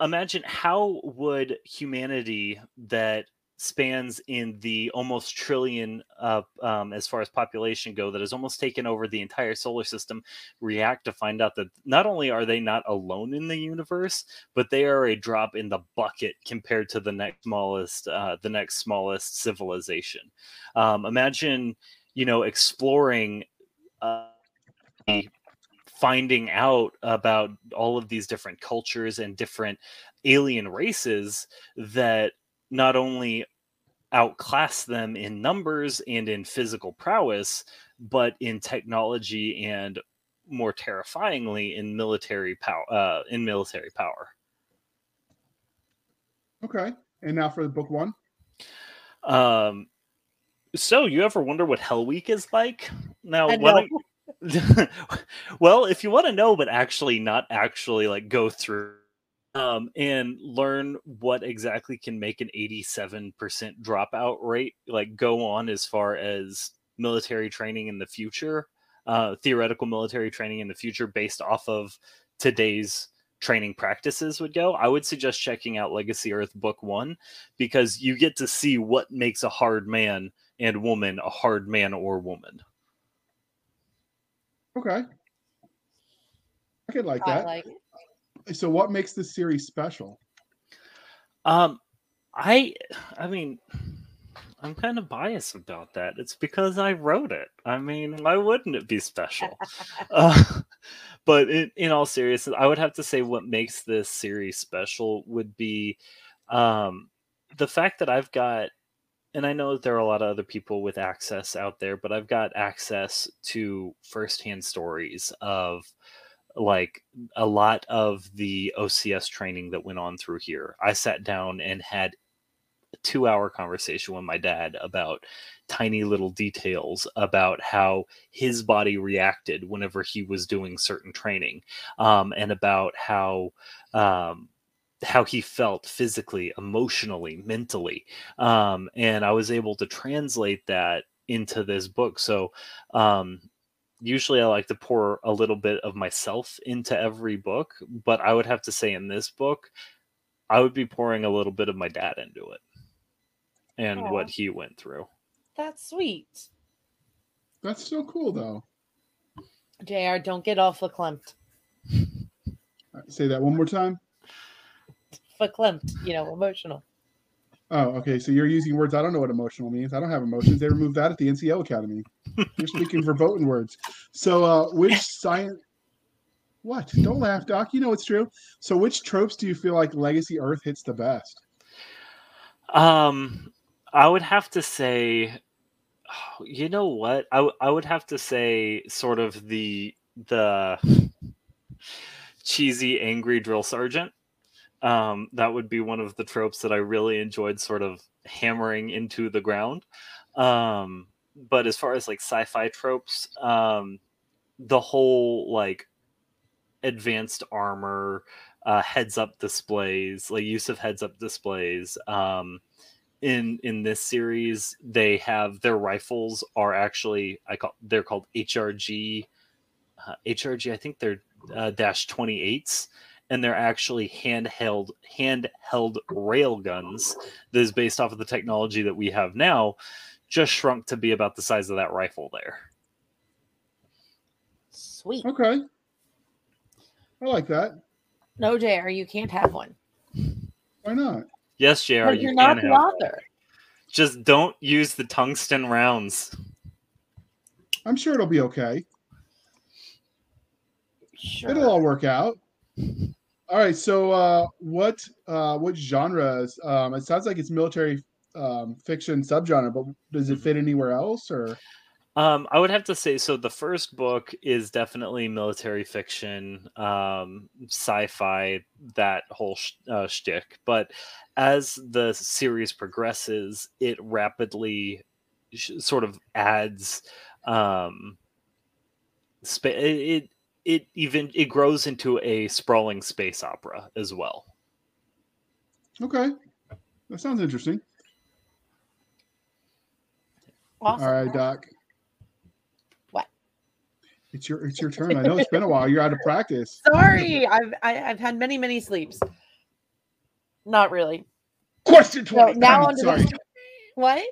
imagine how would humanity that spans in the almost trillion uh, um, as far as population go that has almost taken over the entire solar system react to find out that not only are they not alone in the universe but they are a drop in the bucket compared to the next smallest uh, the next smallest civilization. Um, imagine you know exploring uh, finding out about all of these different cultures and different alien races that not only outclass them in numbers and in physical prowess, but in technology and more terrifyingly in military power. Uh, in military power. Okay, and now for the book one. Um, so you ever wonder what Hell Week is like? Now, I why know. well, if you want to know, but actually not actually like go through um, and learn what exactly can make an 87% dropout rate like go on as far as military training in the future, uh, theoretical military training in the future based off of today's training practices would go, I would suggest checking out Legacy Earth Book One because you get to see what makes a hard man and woman a hard man or woman. Okay. I could like I that. like it. So what makes this series special? Um, I, I mean, I'm kind of biased about that. It's because I wrote it. I mean, why wouldn't it be special? uh, but in, in all seriousness, I would have to say what makes this series special would be um, the fact that I've got, and I know there are a lot of other people with access out there, but I've got access to firsthand stories of like a lot of the OCS training that went on through here. I sat down and had a two hour conversation with my dad about tiny little details about how his body reacted whenever he was doing certain training um, and about how um, how he felt physically emotionally mentally um, and i was able to translate that into this book so um, usually I like to pour a little bit of myself into every book, but I would have to say in this book, I would be pouring a little bit of my dad into it and Aw. what he went through. That's sweet. That's so cool though. JR, don't get all verklempt. All right, Say that one more time. Verklempt, you know, emotional. Oh, okay. So you're using words I don't know what emotional means. I don't have emotions. They removed that at the NCO Academy. You're speaking verboten words. So, uh, which science? What? Don't laugh, Doc. You know it's true. So, which tropes do you feel like Legacy Earth hits the best? Um, I would have to say, you know what? I I would have to say sort of the the cheesy angry drill sergeant. Um, that would be one of the tropes that I really enjoyed sort of hammering into the ground. Um, but as far as like sci-fi tropes, um, the whole like advanced armor, uh, heads up displays, like use of heads up displays. Um, in in this series, they have their rifles are actually I call they're called HRG, uh, HRG. I think they're uh, dash twenty eights, and they're actually handheld handheld rail guns that is based off of the technology that we have now, just shrunk to be about the size of that rifle there. Sweet. Okay. I like that. No, JR, you can't have one. Why not? Yes, Jr. But You you're can not have the one. author. Just don't use the tungsten rounds. I'm sure it'll be okay. Sure. It'll all work out. All right. So, uh, what uh, what genres? Um, it sounds like it's military um, fiction subgenre, but does it fit anywhere else? Or Um, I would have to say so. The first book is definitely military fiction, um, sci-fi, that whole sh- uh, shtick. But as the series progresses, it rapidly sh- sort of adds. Um, spa- it it even it grows into a sprawling space opera as well. Okay, that sounds interesting. Awesome. All right, Doc. What? It's your it's your turn. I know it's been a while. You're out of practice. Sorry, I've I, I've had many many sleeps. Not really. Question No, twenty. now on to sorry. the what?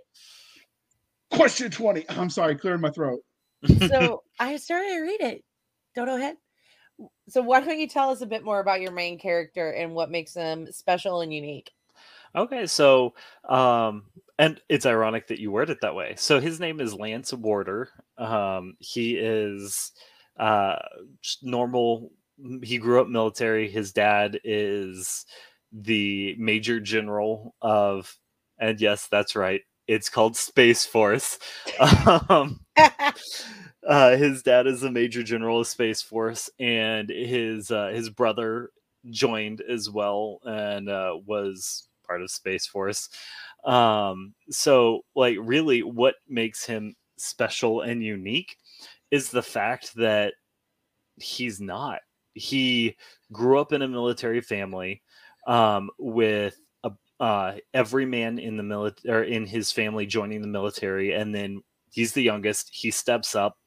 Question twenty. I'm sorry. Clearing my throat. So I started to read it. Dodo head. So why don't you tell us a bit more about your main character and what makes them special and unique? Okay, so um and it's ironic that you word it that way. So his name is Lance Warder. Um he is uh just normal he grew up military. His dad is the major general of and yes, that's right. It's called Space Force. um uh, his dad is a major general of Space Force, and his uh, his brother joined as well and uh, was part of Space Force. Um, so, like, really, what makes him special and unique is the fact that he's not. He grew up in a military family um, with uh, every man in the military in his family joining the military, and then he's the youngest. He steps up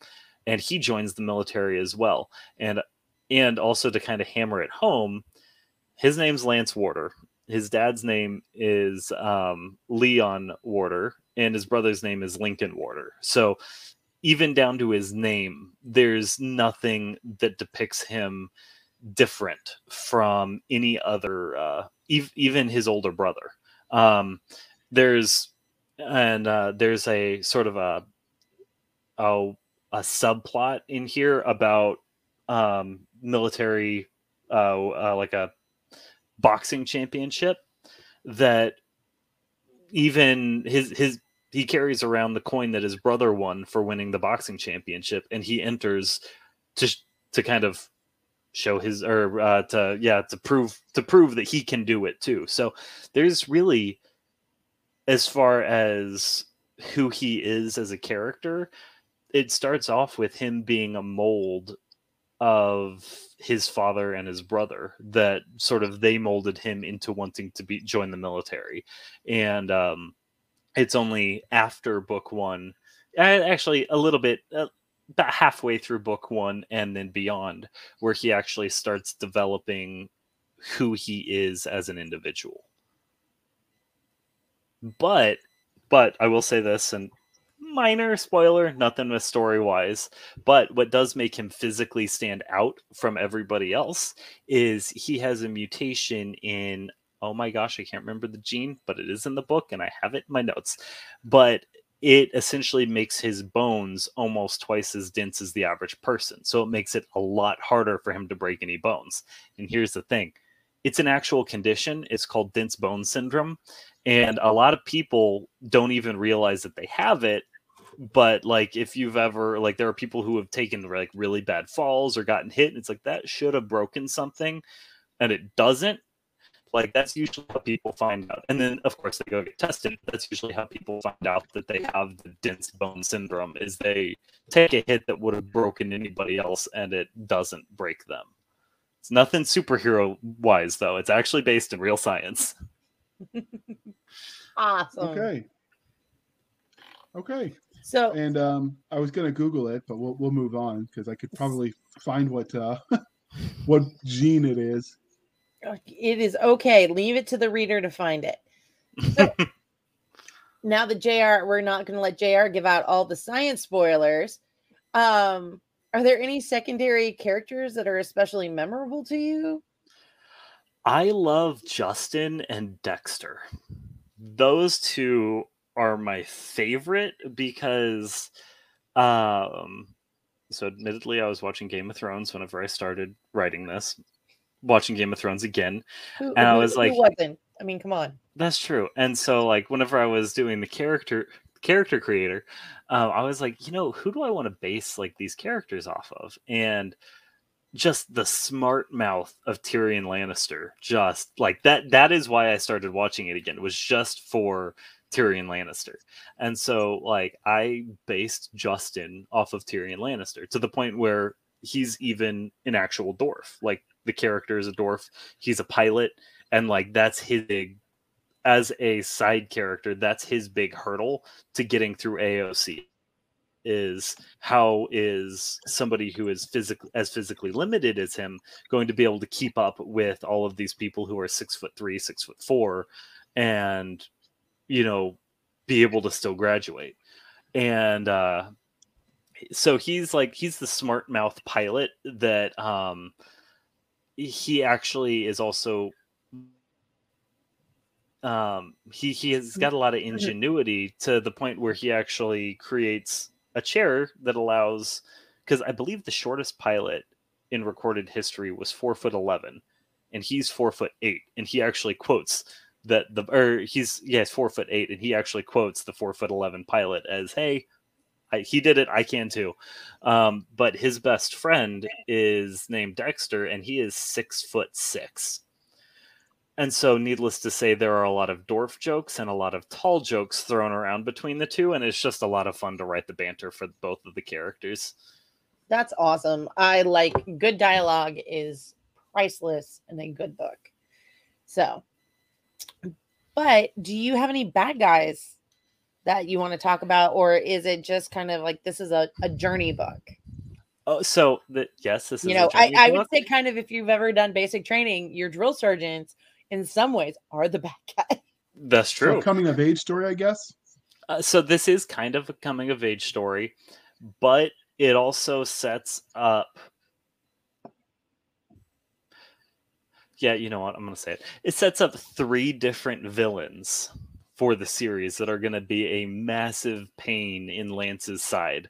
and he joins the military as well. And and also to kind of hammer it home, his name's Lance Warder. His dad's name is um, Leon Warder, and his brother's name is Lincoln Warder. So even down to his name, there's nothing that depicts him different from any other, uh, ev- even his older brother. Um, there's and uh, there's a sort of a a, a subplot in here about um, military, uh, uh, like a boxing championship that even his his he carries around the coin that his brother won for winning the boxing championship, and he enters to to kind of show his or uh, to yeah to prove to prove that he can do it too. So there's really as far as who he is as a character, it starts off with him being a mold of his father and his brother that sort of they molded him into wanting to be join the military. And um it's only after book one actually a little bit uh, about halfway through book one and then beyond where he actually starts developing who he is as an individual. But but i will say this and minor spoiler, nothing with story wise. But what does make him physically stand out from everybody else is he has a mutation in, oh my gosh, I can't remember the gene, but it is in the book and I have it in my notes. But it essentially makes his bones almost twice as dense as the average person. So it makes it a lot harder for him to break any bones. And here's the thing it's an actual condition. It's called dense bone syndrome. And a lot of people don't even realize that they have it but like if you've ever like there are people who have taken like really bad falls or gotten hit and it's like that should have broken something and it doesn't like that's usually how people find out and then of course they go get tested that's usually how people find out that they have the dense bone syndrome is they take a hit that would have broken anybody else and it doesn't break them it's nothing superhero wise though it's actually based in real science Awesome. Okay. Okay. So And um, I was gonna Google it, but we'll we'll move on because I could probably find what uh, what gene it is. it is okay. Leave it to the reader to find it. So, now that JR, we're not going to let JR give out all the science spoilers. Um, are there any secondary characters that are especially memorable to you? I love Justin and Dexter. Those two are my favorite because um so admittedly I was watching Game of Thrones whenever I started writing this. Watching Game of Thrones again. Who, And I was who like- wasn't? I mean, come on. That's true. And so like whenever I was doing the character character creator, um, I was like, you know, who do I want to base like these characters off of? And just the smart mouth of Tyrion Lannister, just like that. That is why I started watching it again. It was just for Tyrion Lannister. And so, like, I based Justin off of Tyrion Lannister to the point where he's even an actual dwarf. Like, the character is a dwarf, he's a pilot, and like, that's his big as a side character, that's his big hurdle to getting through AOC is how is somebody who is physically as physically limited as him going to be able to keep up with all of these people who are six foot three, six foot four, and you know, be able to still graduate. And uh so he's like he's the smart mouth pilot that um he actually is also um, he he has got a lot of mm-hmm. ingenuity to the point where he actually creates a chair that allows because I believe the shortest pilot in recorded history was four foot eleven, and he's four foot eight, and he actually quotes that the or he's yes four foot eight, and he actually quotes the four foot eleven pilot as hey. I, he did it. I can too. Um, but his best friend is named Dexter, and he is six foot six and so, needless to say, there are a lot of dwarf jokes and a lot of tall jokes thrown around between the two, and it's just a lot of fun to write the banter for both of the characters. That's awesome. I like good dialogue is priceless in a good book. So, but do you have any bad guys that you want to talk about, or is it just kind of like this is a, a journey book? Oh, so the yes, this is you know, I, I would say kind of if you've ever done basic training, your drill sergeants in some ways are the bad guy. That's true. So coming of age story, I guess. Uh, so this is kind of a coming of age story, but it also sets up. Yeah, you know what? I'm going to say it. It sets up three different villains for the series that are going to be a massive pain in Lance's side,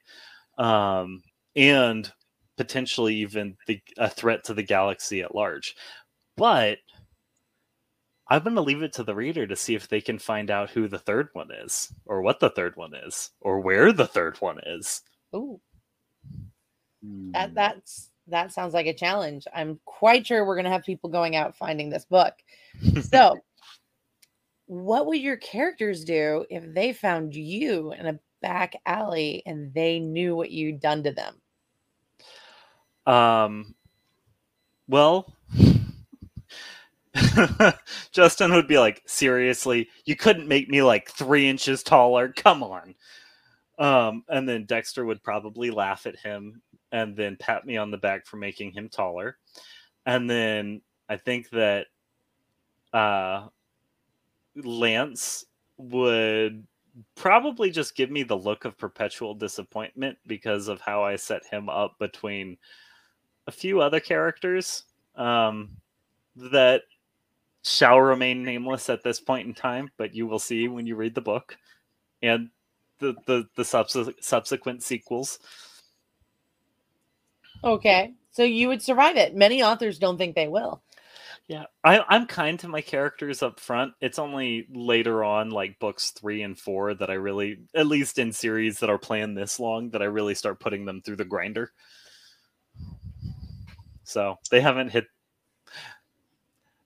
um, and potentially even the, a threat to the galaxy at large. But I'm going to leave it to the reader to see if they can find out who the third one is, or what the third one is, or where the third one is. Ooh, that that's that sounds like a challenge. I'm quite sure we're going to have people going out finding this book. So, what would your characters do if they found you in a back alley and they knew what you'd done to them? Um, well, Justin would be like, seriously, you couldn't make me like three inches taller. Come on. Um, and then Dexter would probably laugh at him and then pat me on the back for making him taller. And then I think that uh, Lance would probably just give me the look of perpetual disappointment because of how I set him up between a few other characters um, that shall remain nameless at this point in time, but you will see when you read the book and the the, the subs- subsequent sequels. Okay, so you would survive it. Many authors don't think they will. Yeah, I, I'm kind to my characters up front. It's only later on, like books three and four, that I really, at least in series that are planned this long, that I really start putting them through the grinder. So they haven't hit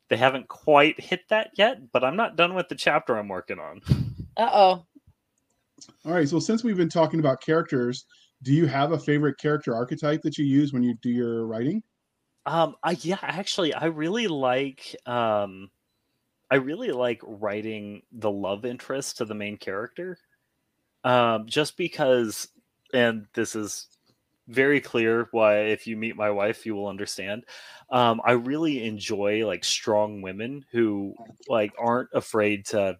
they haven't quite hit that yet, but I'm not done with the chapter I'm working on. Uh oh. All right. So since we've been talking about characters, do you have a favorite character archetype that you use when you do your writing? Um, I yeah, actually, I really like um, I really like writing the love interest to the main character. Um, just because, and this is very clear why if you meet my wife you will understand um, i really enjoy like strong women who like aren't afraid to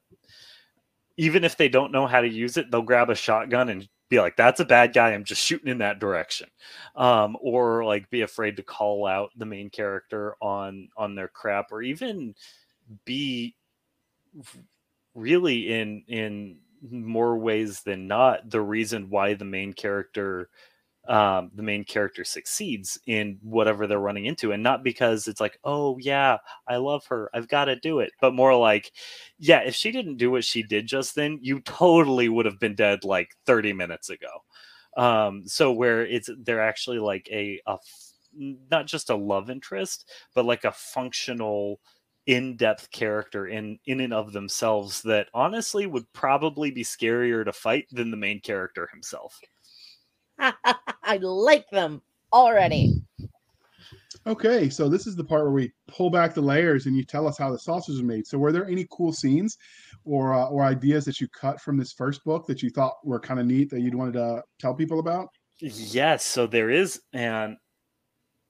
even if they don't know how to use it they'll grab a shotgun and be like that's a bad guy i'm just shooting in that direction um, or like be afraid to call out the main character on on their crap or even be really in in more ways than not the reason why the main character um, the main character succeeds in whatever they're running into, and not because it's like, oh yeah, I love her, I've got to do it, but more like, yeah, if she didn't do what she did just then, you totally would have been dead like 30 minutes ago. Um, so where it's they're actually like a, a not just a love interest, but like a functional in-depth character in in and of themselves that honestly would probably be scarier to fight than the main character himself. I like them already. Okay, so this is the part where we pull back the layers and you tell us how the sausage is made. So, were there any cool scenes or uh, or ideas that you cut from this first book that you thought were kind of neat that you'd wanted to tell people about? Yes, so there is, and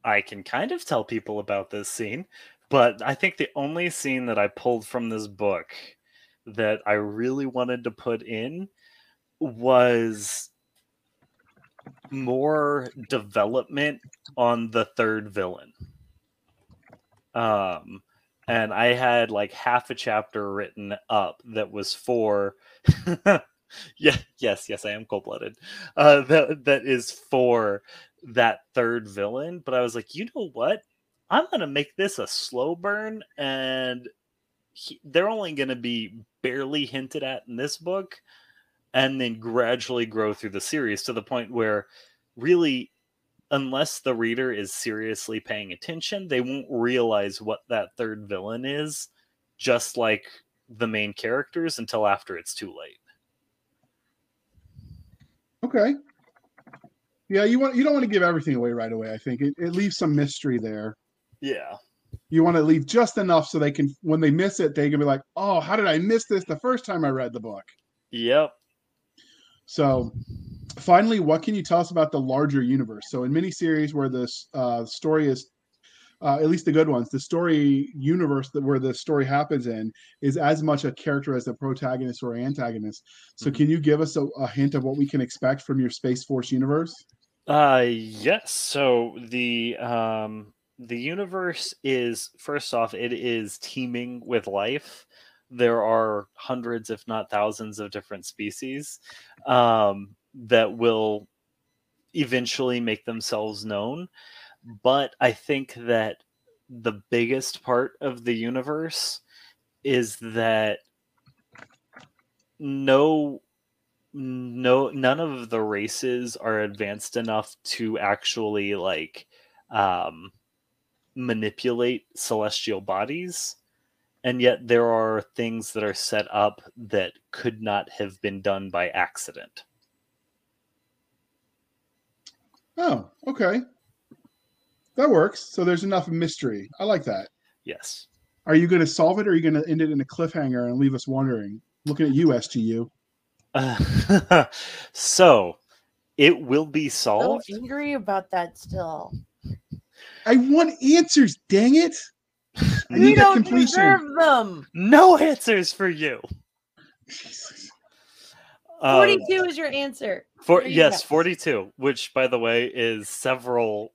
I can kind of tell people about this scene, but I think the only scene that I pulled from this book that I really wanted to put in was more development on the third villain. Um, and I had like half a chapter written up that was for yeah, yes, yes, I am cold blooded. Uh, that that is for that third villain. But I was like, you know what? I'm gonna make this a slow burn, and he, they're only gonna be barely hinted at in this book and then gradually grow through the series to the point where really unless the reader is seriously paying attention they won't realize what that third villain is just like the main characters until after it's too late. Okay. Yeah you want you don't want to give everything away right away i think. It, it leaves some mystery there. Yeah. You want to leave just enough so they can when they miss it they can be like oh how did i miss this the first time i read the book? Yep so, finally, what can you tell us about the larger universe? So, in miniseries where this uh, story is, uh, at least the good ones, the story universe that where the story happens in is as much a character as the protagonist or antagonist. So, mm-hmm. can you give us a, a hint of what we can expect from your Space Force universe? Uh, yes. So the um the universe is first off, it is teeming with life there are hundreds, if not thousands, of different species um, that will eventually make themselves known. But I think that the biggest part of the universe is that no no none of the races are advanced enough to actually like um manipulate celestial bodies and yet there are things that are set up that could not have been done by accident. Oh, okay. That works. So there's enough mystery. I like that. Yes. Are you going to solve it or are you going to end it in a cliffhanger and leave us wondering? Looking at you, STU. Uh, so it will be solved. So angry about that still. I want answers, dang it. I we don't deserve them. No answers for you. Um, 42 is your answer. For yes, go. 42, which by the way is several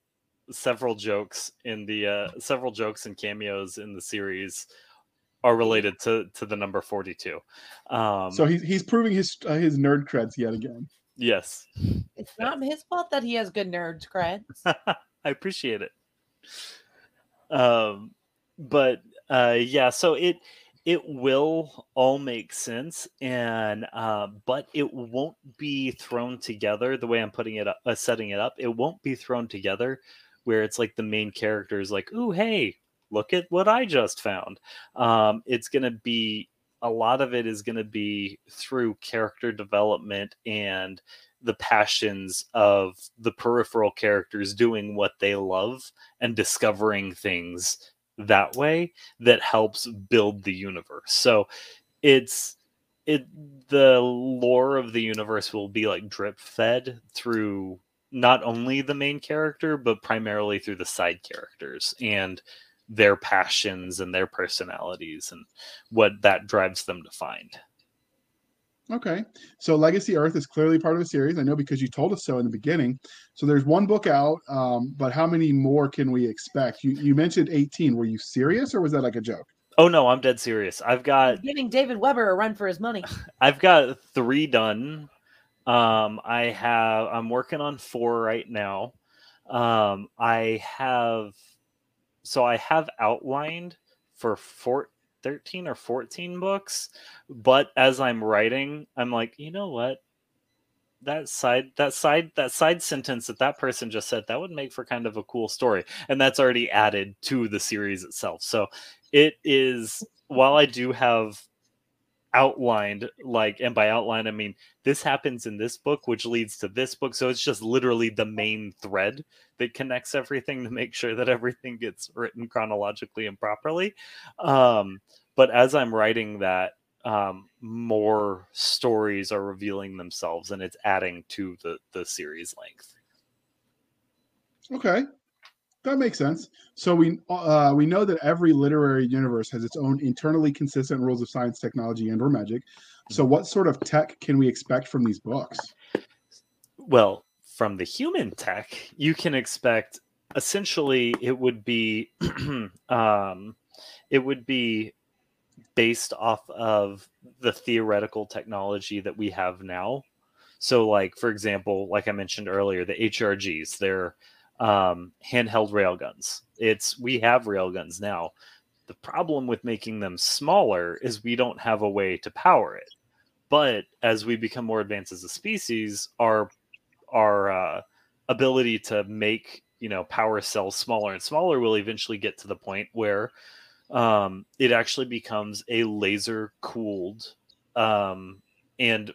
several jokes in the uh several jokes and cameos in the series are related to to the number 42. Um So he's he's proving his uh, his nerd creds yet again. Yes. It's not his fault that he has good nerd creds. I appreciate it. Um but uh, yeah, so it it will all make sense, and uh, but it won't be thrown together the way I'm putting it up, uh, setting it up. It won't be thrown together where it's like the main character is like, "Ooh, hey, look at what I just found." Um, it's gonna be a lot of it is to be through character development and the passions of the peripheral characters doing what they love and discovering things that way that helps build the universe. So it's it the lore of the universe will be like drip fed through not only the main character but primarily through the side characters and their passions and their personalities and what that drives them to find. Okay. So Legacy Earth is clearly part of a series. I know because you told us so in the beginning. So there's one book out, um, but how many more can we expect? You you mentioned 18. Were you serious or was that like a joke? Oh no, I'm dead serious. I've got giving David Weber a run for his money. I've got three done Um, I have I'm working on four right now. Um, I have so I have outlined for four, 13 or 14 books, but as I'm writing, I'm like, you know what? That side, that side, that side sentence that that person just said, that would make for kind of a cool story. And that's already added to the series itself. So it is, while I do have outlined like and by outline i mean this happens in this book which leads to this book. So it's just literally the main thread that connects everything to make sure that everything gets written chronologically and properly. Um, but as i'm writing that um, more stories are revealing themselves and it's adding to the the series length. Okay, that makes sense. So we uh, we know that every literary universe has its own internally consistent rules of science, technology, and/or magic. So, what sort of tech can we expect from these books? well from the human tech you can expect essentially it would be um, it would be based off of the theoretical technology that we have now so like for example like i mentioned earlier the hrgs they're um, handheld railguns. It's we have railguns now. The problem with making them smaller is we don't have a way to power it. But as we become more advanced as a species our our uh, ability to make you know power cells smaller and smaller will eventually get to the point where um, it actually becomes a laser cooled um, and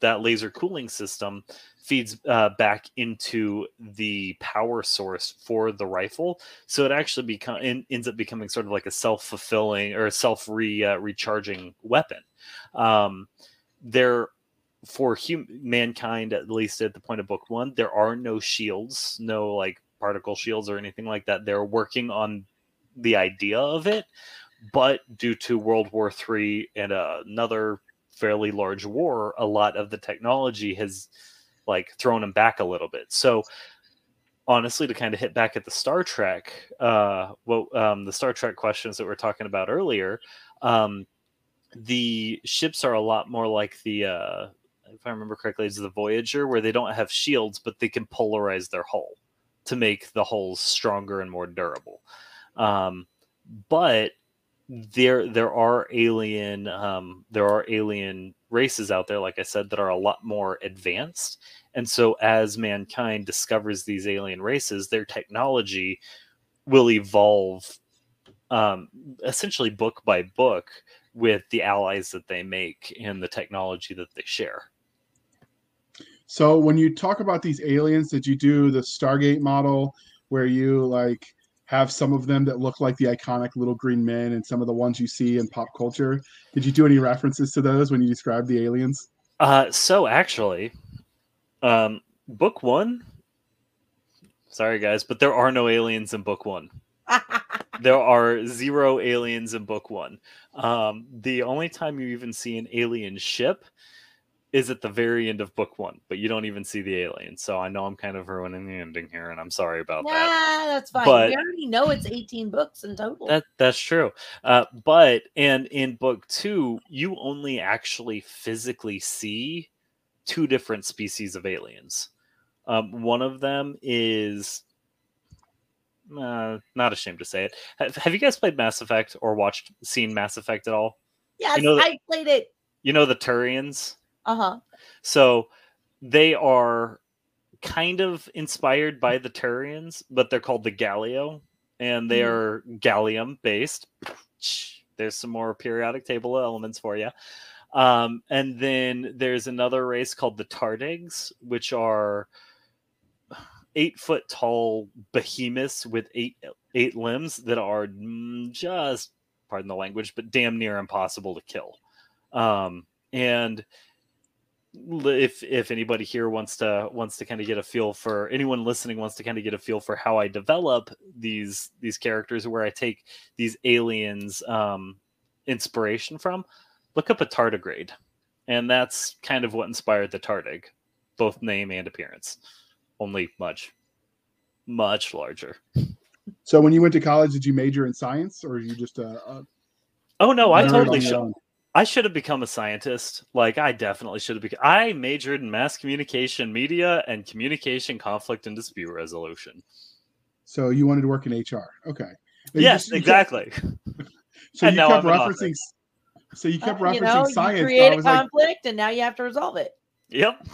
that laser cooling system feeds uh, back into the power source for the rifle. So it actually become in, ends up becoming sort of like a self-fulfilling or a self re uh, recharging weapon. Um, there for hum- mankind at least at the point of book one there are no shields no like particle shields or anything like that. They're working on the idea of it but due to world war three and uh, another fairly large war a lot of the technology has like thrown them back a little bit so honestly to kind of hit back at the star trek uh well um the star trek questions that we are talking about earlier um the ships are a lot more like the uh if I remember correctly, it's the Voyager, where they don't have shields, but they can polarize their hull to make the hulls stronger and more durable. Um, but there there are alien um, there are alien races out there, like I said, that are a lot more advanced. And so, as mankind discovers these alien races, their technology will evolve um, essentially book by book with the allies that they make and the technology that they share. So when you talk about these aliens, did you do the Stargate model where you like have some of them that look like the iconic little green men and some of the ones you see in pop culture? Did you do any references to those when you described the aliens? Uh, so actually, um, book one. Sorry, guys, but there are no aliens in book one. there are zero aliens in book one. Um, the only time you even see an alien ship is at the very end of book one, but you don't even see the aliens. So I know I'm kind of ruining the ending here, and I'm sorry about nah, that. that's fine. But- we already know it's 18 books in total. That that's true. Uh, but and in book two, you only actually physically see two different species of aliens. Um, one of them is uh, not ashamed to say it. Have, have you guys played Mass Effect or watched seen Mass Effect at all? yes, know that- I played it. You know the Turians. Uh huh. So they are kind of inspired by the Turians, but they're called the Gallio, and they Mhm. are gallium based. There's some more periodic table elements for you. Um, and then there's another race called the Tardigs, which are eight foot tall behemoths with eight eight limbs that are mm, just pardon the language, but damn near impossible to kill. Um, and if if anybody here wants to wants to kind of get a feel for anyone listening wants to kind of get a feel for how I develop these these characters where I take these aliens um inspiration from, look up a tardigrade. And that's kind of what inspired the Tardig, both name and appearance. Only much, much larger. So when you went to college, did you major in science or you just uh, uh Oh no, I totally on your should. own? I should have become a scientist. Like I definitely should have become. I majored in mass communication, media, and communication, conflict, and dispute resolution. So you wanted to work in HR? Okay. You yes, just- you exactly. kept- so And you now kept I'm referencing. So you kept Uh, referencing you know, science. you create I a was like, conflict, and now you have to resolve it. yep.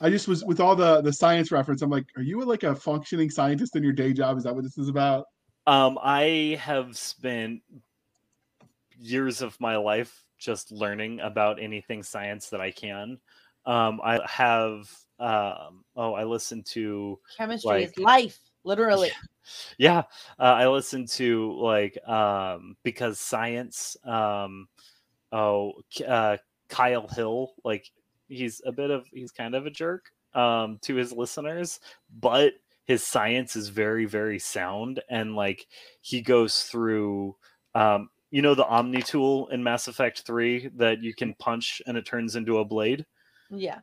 I just was with all the the science reference. I'm like, are you like a functioning scientist in your day job? Is that what this is about? Um, I have spent years of my life just learning about anything science that I can. Um, I have. Um, oh, I listen to Chemistry Like- is life, literally. yeah uh, i listen to like um because science um oh uh kyle hill like he's a bit of he's kind of a jerk um to his listeners but his science is very very sound and like he goes through um you know the omni tool in mass effect 3 that you can punch and it turns into a blade Yeah.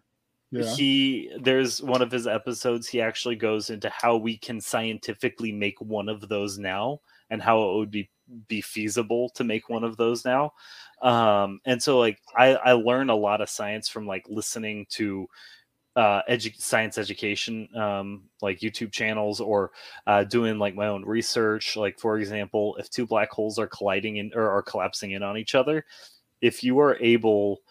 Yeah. he there's one of his episodes he actually goes into how we can scientifically make one of those now and how it would be be feasible to make one of those now um and so like i i learn a lot of science from like listening to uh edu- science education um like youtube channels or uh doing like my own research. Like for example if two black holes are colliding in or are collapsing in on each other if you are able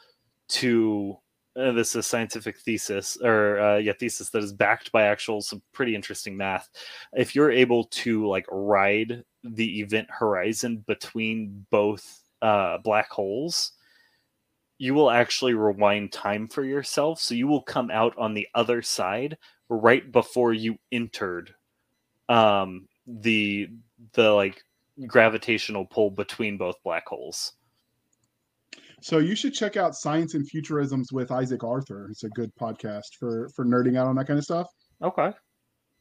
to uh, this is a scientific thesis or uh, yeah thesis that is backed by actual some pretty interesting math. If you're able to like ride the event horizon between both uh, black holes you will actually rewind time for yourself so you will come out on the other side right before you entered um the the like gravitational pull between both black holes So you should check out Science and Futurisms with Isaac Arthur. It's a good podcast for for nerding out on that kind of stuff. okay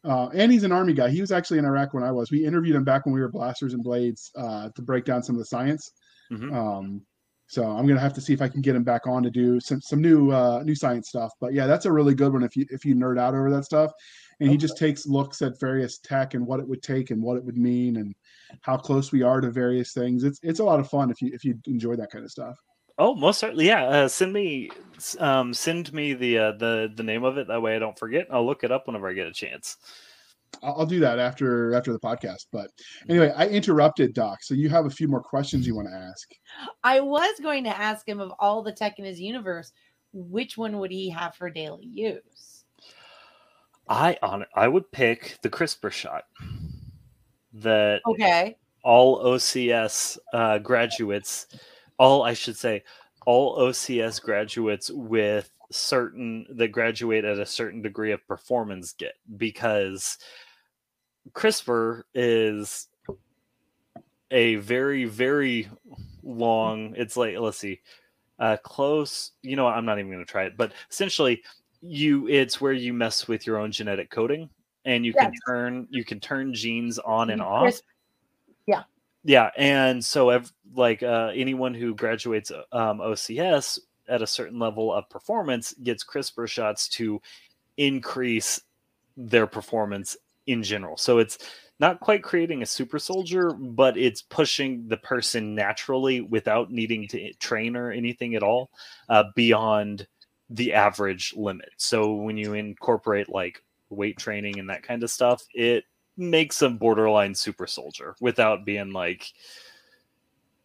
Uh, and he's an army guy. He was actually in Iraq when I was. We interviewed him back when we were blasters and blades uh, to break down some of the science. Mhm. Um, so I'm gonna have to see if I can get him back on to do some some new uh, new science stuff. But yeah, that's a really good one if you if you nerd out over that stuff. And he just takes looks at various tech and what it would take and what it would mean and how close we are to various things. It's it's a lot of fun if you if you enjoy that kind of stuff. Oh, most certainly. Yeah. Uh, send me, um, send me the uh, the the name of it. That way, I don't forget. I'll look it up whenever I get a chance. I'll, I'll do that after after the podcast. But anyway, I interrupted Doc. So you have a few more questions you want to ask. I was going to ask him of all the tech in his universe, which one would he have for daily use? I on I would pick the CRISPR shot that Okay. all OCS uh, graduates, all I should say, all OCS graduates with certain that graduate at a certain degree of performance get because CRISPR is a very very long. It's like let's see, uh, close. You know, what, I'm not even going to try it, but essentially, you it's where you mess with your own genetic coding and you can turn you can turn genes on and off crisp- yeah and so like uh, anyone who graduates um, ocs at a certain level of performance gets crispr shots to increase their performance in general. So it's not quite creating a super soldier but it's pushing the person naturally without needing to train or anything at all uh, beyond the average limit. So when you incorporate like weight training and that kind of stuff it makes a borderline super soldier without being like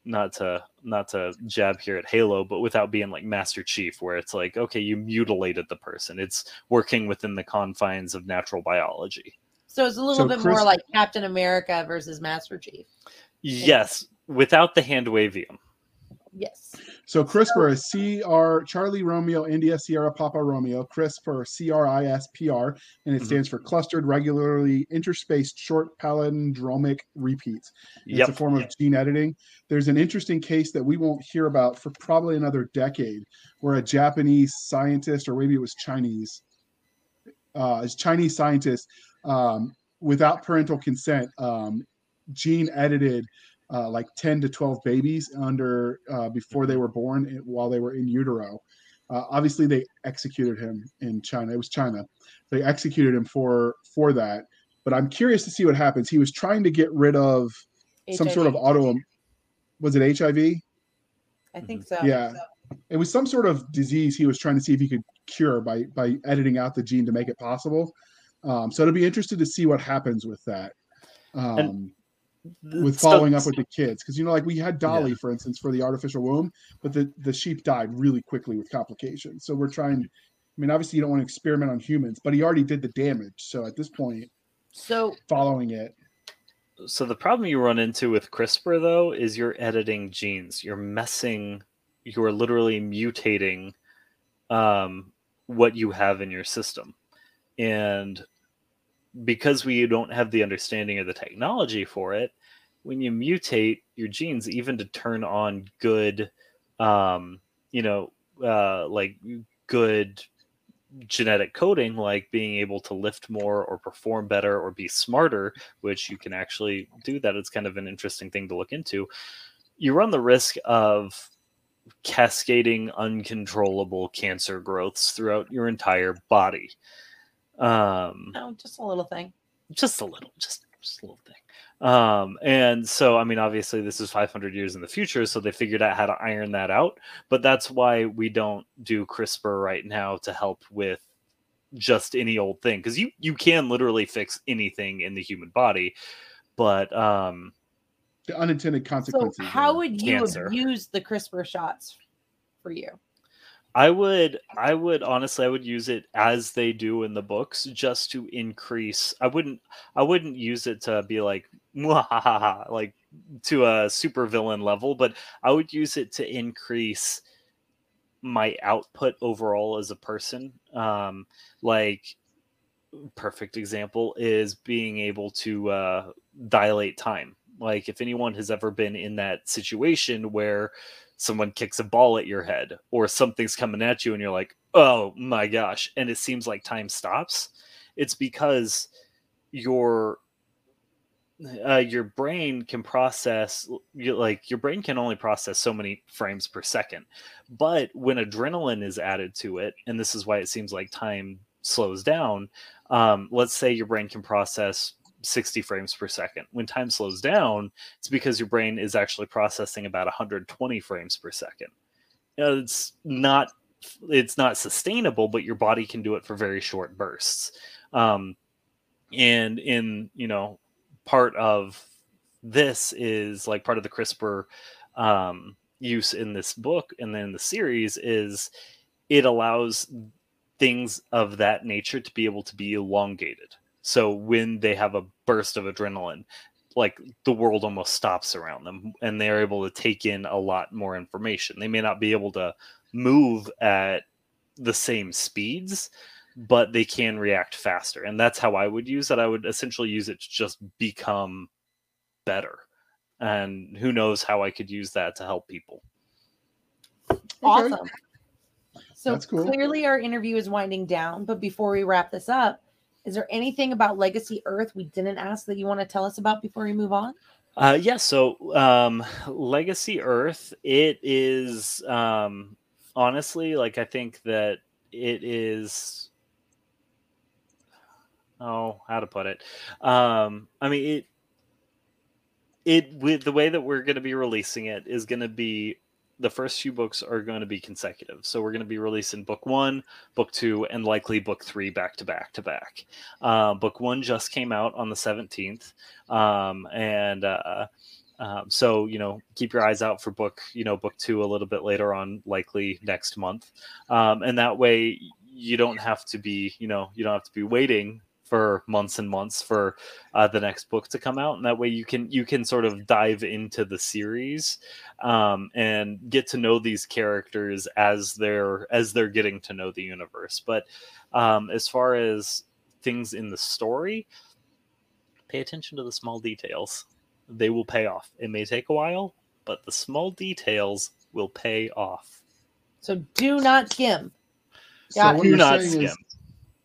not to not to jab here at Halo, but without being like Master Chief, where it's like, okay, you mutilated the person. It's working within the confines of natural biology. So it's a little So bit Chris- more like Captain America versus Master Chief. Yes, without the hand wavium. Yes. So CRISPR is CR Charlie Romeo India Sierra Papa Romeo CRISPR C R I S P R and it Mhm. stands for clustered regularly interspaced short palindromic repeats. And It's a form of gene editing. There's an interesting case that we won't hear about for probably another decade, where a Japanese scientist, or maybe it was Chinese, uh, a Chinese scientist, um, without parental consent, um, gene edited uh, like 10 to 12 babies under uh, before they were born while they were in utero. Uh, obviously, they executed him in China. It was China. They executed him for for that. But I'm curious to see what happens. He was trying to get rid of some sort of auto. Was it HIV? I think Mm-hmm. so. Yeah. It was some sort of disease he was trying to see if he could cure by by editing out the gene to make it possible. Um, so it'll be interested to see what happens with that. Um, with So- following up with the kids. Because you know like we had dolly for instance for the artificial womb but the the sheep died really quickly with complications. So we're trying i mean obviously you don't want to experiment on humans but he already did the damage. So at this point So following it. So the problem you run into with CRISPR though is you're editing genes. You're messing you're literally mutating um, what you have in your system. And because we don't have the understanding or the technology for it, when you mutate your genes, even to turn on good, um, you know, uh, like good genetic coding, like being able to lift more or perform better or be smarter, which you can actually do that. It's kind of an interesting thing to look into. You run the risk of cascading uncontrollable cancer growths throughout your entire body. Um, no, just a little thing. just a little, just just a little thing. Um, and so, I mean, obviously, this is 500 years in the future, so they figured out how to iron that out. But that's why we don't do CRISPR right now to help with just any old thing, because you you can literally fix anything in the human body. But um, the unintended consequences. So consequences how would you Cancer. use the CRISPR shots for you? I would I would honestly I would use it as they do in the books just to increase I wouldn't I wouldn't use it to be like like to a super villain level, but I would use it to increase my output overall as a person. Um like perfect example is being able to uh dilate time. Like if anyone has ever been in that situation where someone kicks a ball at your head or something's coming at you and you're like oh my gosh and it seems like time stops it's because your uh, your brain can process like your brain can only process so many frames per second but when adrenaline is added to it and this is why it seems like time slows down um, let's say your brain can process 60 frames per second when time slows down it's because your brain is actually processing about 120 frames per second. You know, it's not it's not sustainable, but your body can do it for very short bursts. Um, and in you know part of this is like part of the CRISPR um, use in this book and then the series is it allows things of that nature to be able to be elongated. So when they have a burst of adrenaline, like the world almost stops around them and they're able to take in a lot more information. They may not be able to move at the same speeds, but they can react faster. And that's how I would use it. I would essentially use it to just become better. And who knows how I could use that to help people. Awesome. So That's cool. clearly our interview is winding down, but before we wrap this up, is there anything about Legacy Earth we didn't ask that you want to tell us about before we move on? Uh, yeah, so um, Legacy Earth, it is um, honestly like I think that it is. Oh, how to put it? Um, I mean it. It with the way that we're going to be releasing it is going to be the first few books are going to be consecutive. So we're going to be releasing book one, book two, and likely book three back to back to back. Uh, book one just came out on the 17th. Um, and uh, um, so, you know, keep your eyes out for book, you know, book two a little bit later on, likely next month. Um, and that way you don't have to be, you know, you don't have to be waiting for months and months for uh, the next book to come out and that way you can you can sort of dive into the series um, and get to know these characters as they're as they're getting to know the universe. But um, as far as things in the story pay attention to the small details. They will pay off. It may take a while but the small details will pay off. So do not skim. so Got what do you're not saying skim. is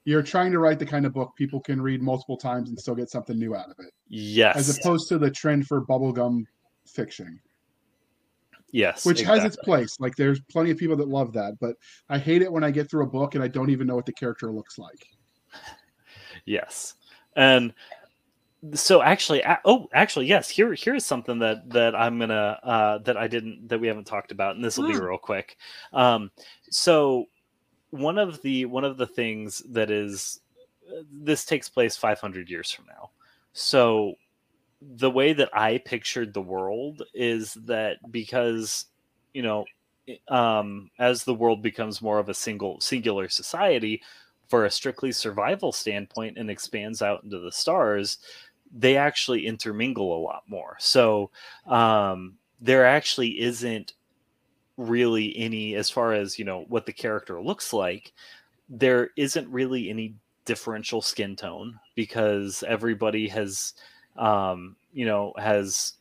you're trying to write the kind of book people can read multiple times and still get something new out of it. Yes. as opposed to the trend for bubblegum fiction. Yes which has its place. Like there's plenty of people that love that but i hate it when i get through a book and i don't even know what the character looks like. Yes. And so actually oh actually yes here here's something that that i'm gonna uh that i didn't that we haven't talked about and this will be Mm. real quick. Um so one of the one of the things that is this takes place 500 years from now so the way that i pictured the world is that because you know um as the world becomes more of a single singular society for a strictly survival standpoint and expands out into the stars they actually intermingle a lot more. So um, there actually isn't really any, as far as you know, what the character looks like. There isn't really any differential skin tone because everybody has, um, you know, has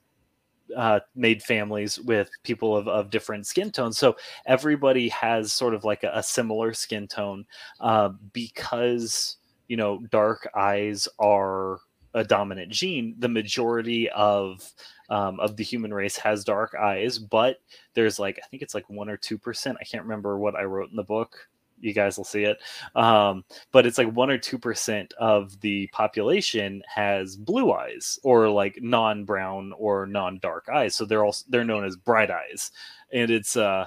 uh, made families with people of, of different skin tones. So everybody has sort of like a, a similar skin tone uh, because you know dark eyes are a dominant gene. The majority of um, of the human race has dark eyes, but there's like I think it's like one or two percent. I can't remember what I wrote in the book. You guys will see it, um, but it's like one or two percent of the population has blue eyes or like non-brown or non-dark eyes. So they're also they're known as bright eyes, and it's uh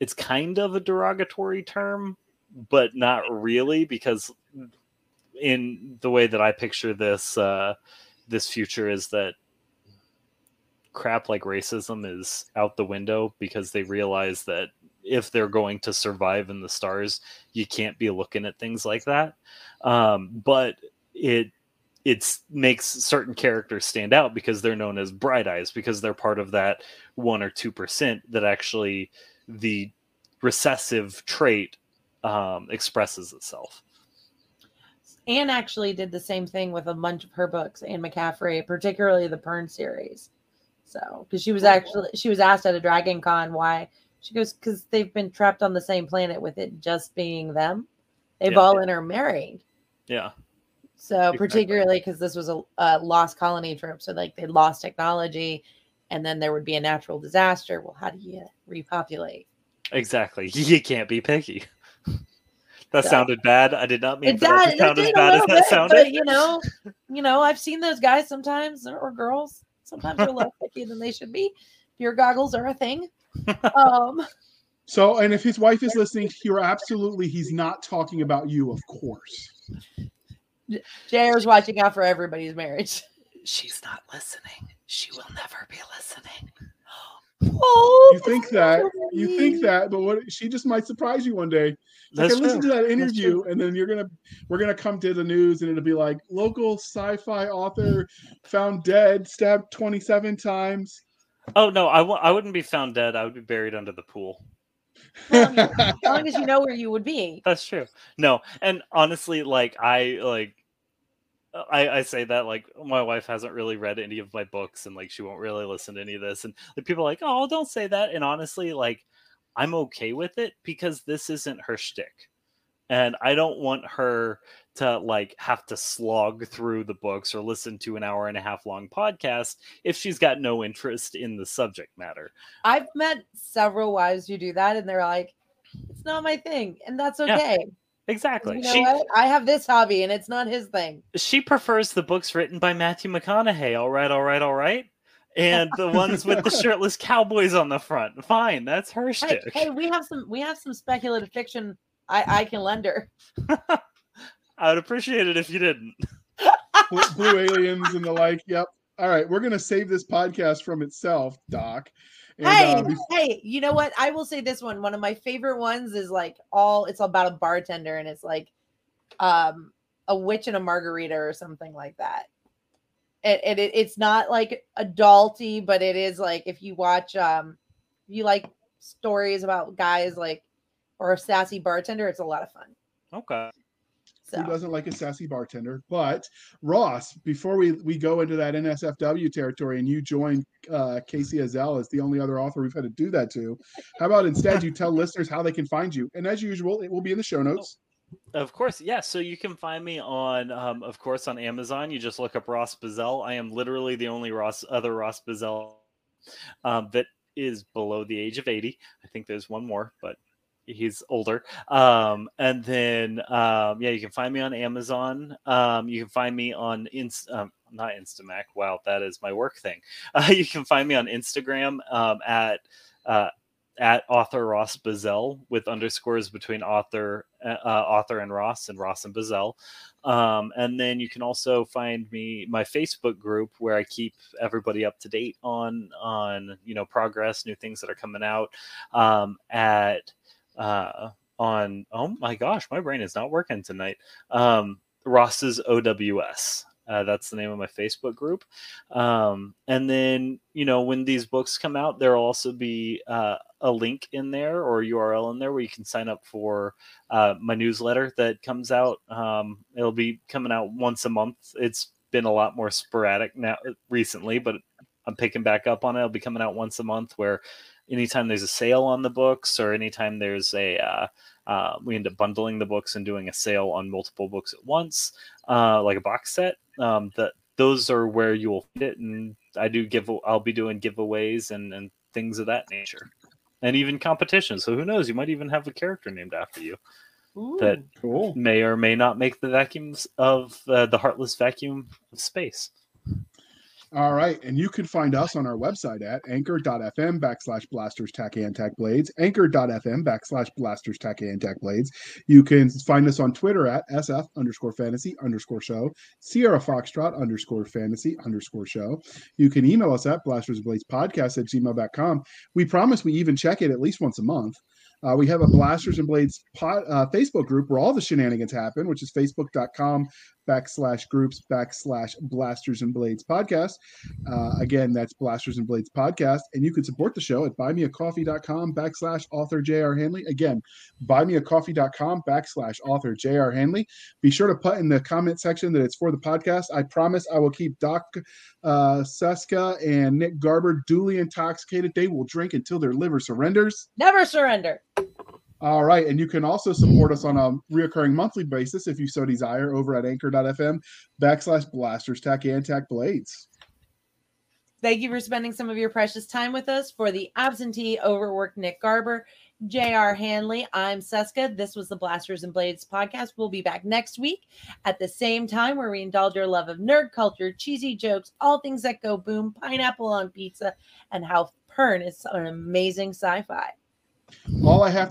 it's kind of a derogatory term, but not really because in the way that I picture this uh, this future is that crap like racism is out the window because they realize that if they're going to survive in the stars, you can't be looking at things like that. Um, but it it makes certain characters stand out because they're known as bright eyes because they're part of that one or two percent that actually the recessive trait um, expresses itself. Anne actually did the same thing with a bunch of her books, Anne McCaffrey, particularly the Pern series. So, because she was oh, actually she was asked at a Dragon Con why she goes because they've been trapped on the same planet with it just being them. They've Yeah. all intermarried. Yeah. So Exactly. particularly because this was a, a lost colony trip, so like they lost technology, and then there would be a natural disaster. Well, how do you repopulate? Exactly. You can't be picky. That Yeah. sounded bad. I did not mean It that to It sound as did a bad as that bit, sounded. but you know, you know, I've seen those guys sometimes, or girls. Sometimes they're less picky than they should be. Beer goggles are a thing. Um, So, and if his wife is listening, you're absolutely, he's not talking about you, of course. JR's watching out for everybody's marriage. She's not listening. She will never be listening. Oh, You think that, you think that, but what she just might surprise you one day. Like, That's I listened true. to that interview, and then you're gonna, we're gonna come to the news, and it'll be like local sci-fi author found dead, stabbed 27 times. Oh no, I w- I wouldn't be found dead. I would be buried under the pool. Well, as long as you know where you would be. That's true. No, and honestly, like I like I, I say that like my wife hasn't really read any of my books and like she won't really listen to any of this. And like, people are like oh don't say that. And honestly like I'm okay with it because this isn't her shtick. And I don't want her to like have to slog through the books or listen to an hour and a half long podcast if she's got no interest in the subject matter. I've met several wives who do that, and they're like, "It's not my thing," and that's Yeah, okay. 'Cause Exactly. You know she what? I have this hobby, and it's not his thing. she prefers the books written by Matthew McConaughey. All right, all right, all right. And the ones with the shirtless cowboys on the front. Fine, that's her Hey, shtick. hey, we have some we have some speculative fiction. I I can lend her. I would appreciate it if you didn't. blue, blue aliens and the like. Yep. All right, we're gonna save this podcast from itself, Doc. And, hey, uh, hey, you know what? I will say this one. One of my favorite ones is like all it's about a bartender and it's like um a witch and a margarita or something like that. And, and it, it's not like adulty, but it is like if you watch um you like stories about guys like or a sassy bartender, it's a lot of fun. Okay. So who doesn't like a sassy bartender? But Ross, before we we go into that NSFW territory, and you join uh, Casey Azell as the only other author we've had to do that to, how about instead you tell listeners how they can find you? And as usual, it will be in the show notes. Of course, yeah. So you can find me on, um, of course, on Amazon. You just look up Ross Bazell. I am literally the only Ross other Ross Bazell um, that is below the age of eighty. I think there's one more, but he's older. Um, and then, um, yeah, you can find me on Amazon. Um, you can find me on Inst- um, not Instamac. Wow, that is my work thing. Uh, you can find me on Instagram um, at uh, at author Ross Bazell with underscores between author uh, author and Ross and Ross and Bazell. Um, and then you can also find me my Facebook group where I keep everybody up to date on on you know progress, new things that are coming out um, at uh, on oh my gosh, my brain is not working tonight. Um, Ross's OWS. Uh, that's the name of my Facebook group. Um, and then, you know, when these books come out, there'll also be uh, a link in there or URL in there where you can sign up for uh, my newsletter that comes out. Um, it'll be coming out once a month. It's been a lot more sporadic now recently, but I'm picking back up on it. It'll be coming out once a month where anytime there's a sale on the books or anytime there's a uh, uh, we end up bundling the books and doing a sale on multiple books at once, uh, like a box set. Um, that those are where you will fit, and I do give. I'll be doing giveaways and and things of that nature, and even competitions. So who knows? You might even have a character named after you. Ooh. That Cool. may or may not make the vacuums of uh, the heartless vacuum of space. All right. And you can find us on our website at anchor.fm backslash blasters tack and tack blades, anchor.fm backslash blasters tack and tack blades. You can find us on Twitter at SF underscore fantasy underscore show, Sierra Foxtrot underscore fantasy underscore show. You can email us at blasters blades podcast at gmail.com. We promise we even check it at least once a month. Uh, we have a Blasters and Blades uh, Facebook group where all the shenanigans happen, which is facebook.com backslash groups backslash Blasters and Blades podcast. Uh, again, that's Blasters and Blades podcast. And you can support the show at buymeacoffee.com backslash author jr Hanley. Again, buymeacoffee.com backslash author jr Hanley. Be sure to put in the comment section that it's for the podcast. I promise I will keep Doc uh, Seska and Nick Garber duly intoxicated. They will drink until their liver surrenders. Never surrender. All right. And you can also support us on a reoccurring monthly basis if you so desire over at anchor.fm backslash blasters tack and tack blades. Thank you for spending some of your precious time with us. For the absentee, overworked Nick Garber, J.R. Hanley, I'm Seska. This was the Blasters and Blades podcast. We'll be back next week at the same time where we indulge your love of nerd culture, cheesy jokes, all things that go boom, pineapple on pizza, and how Pern is an amazing sci fi. All I have to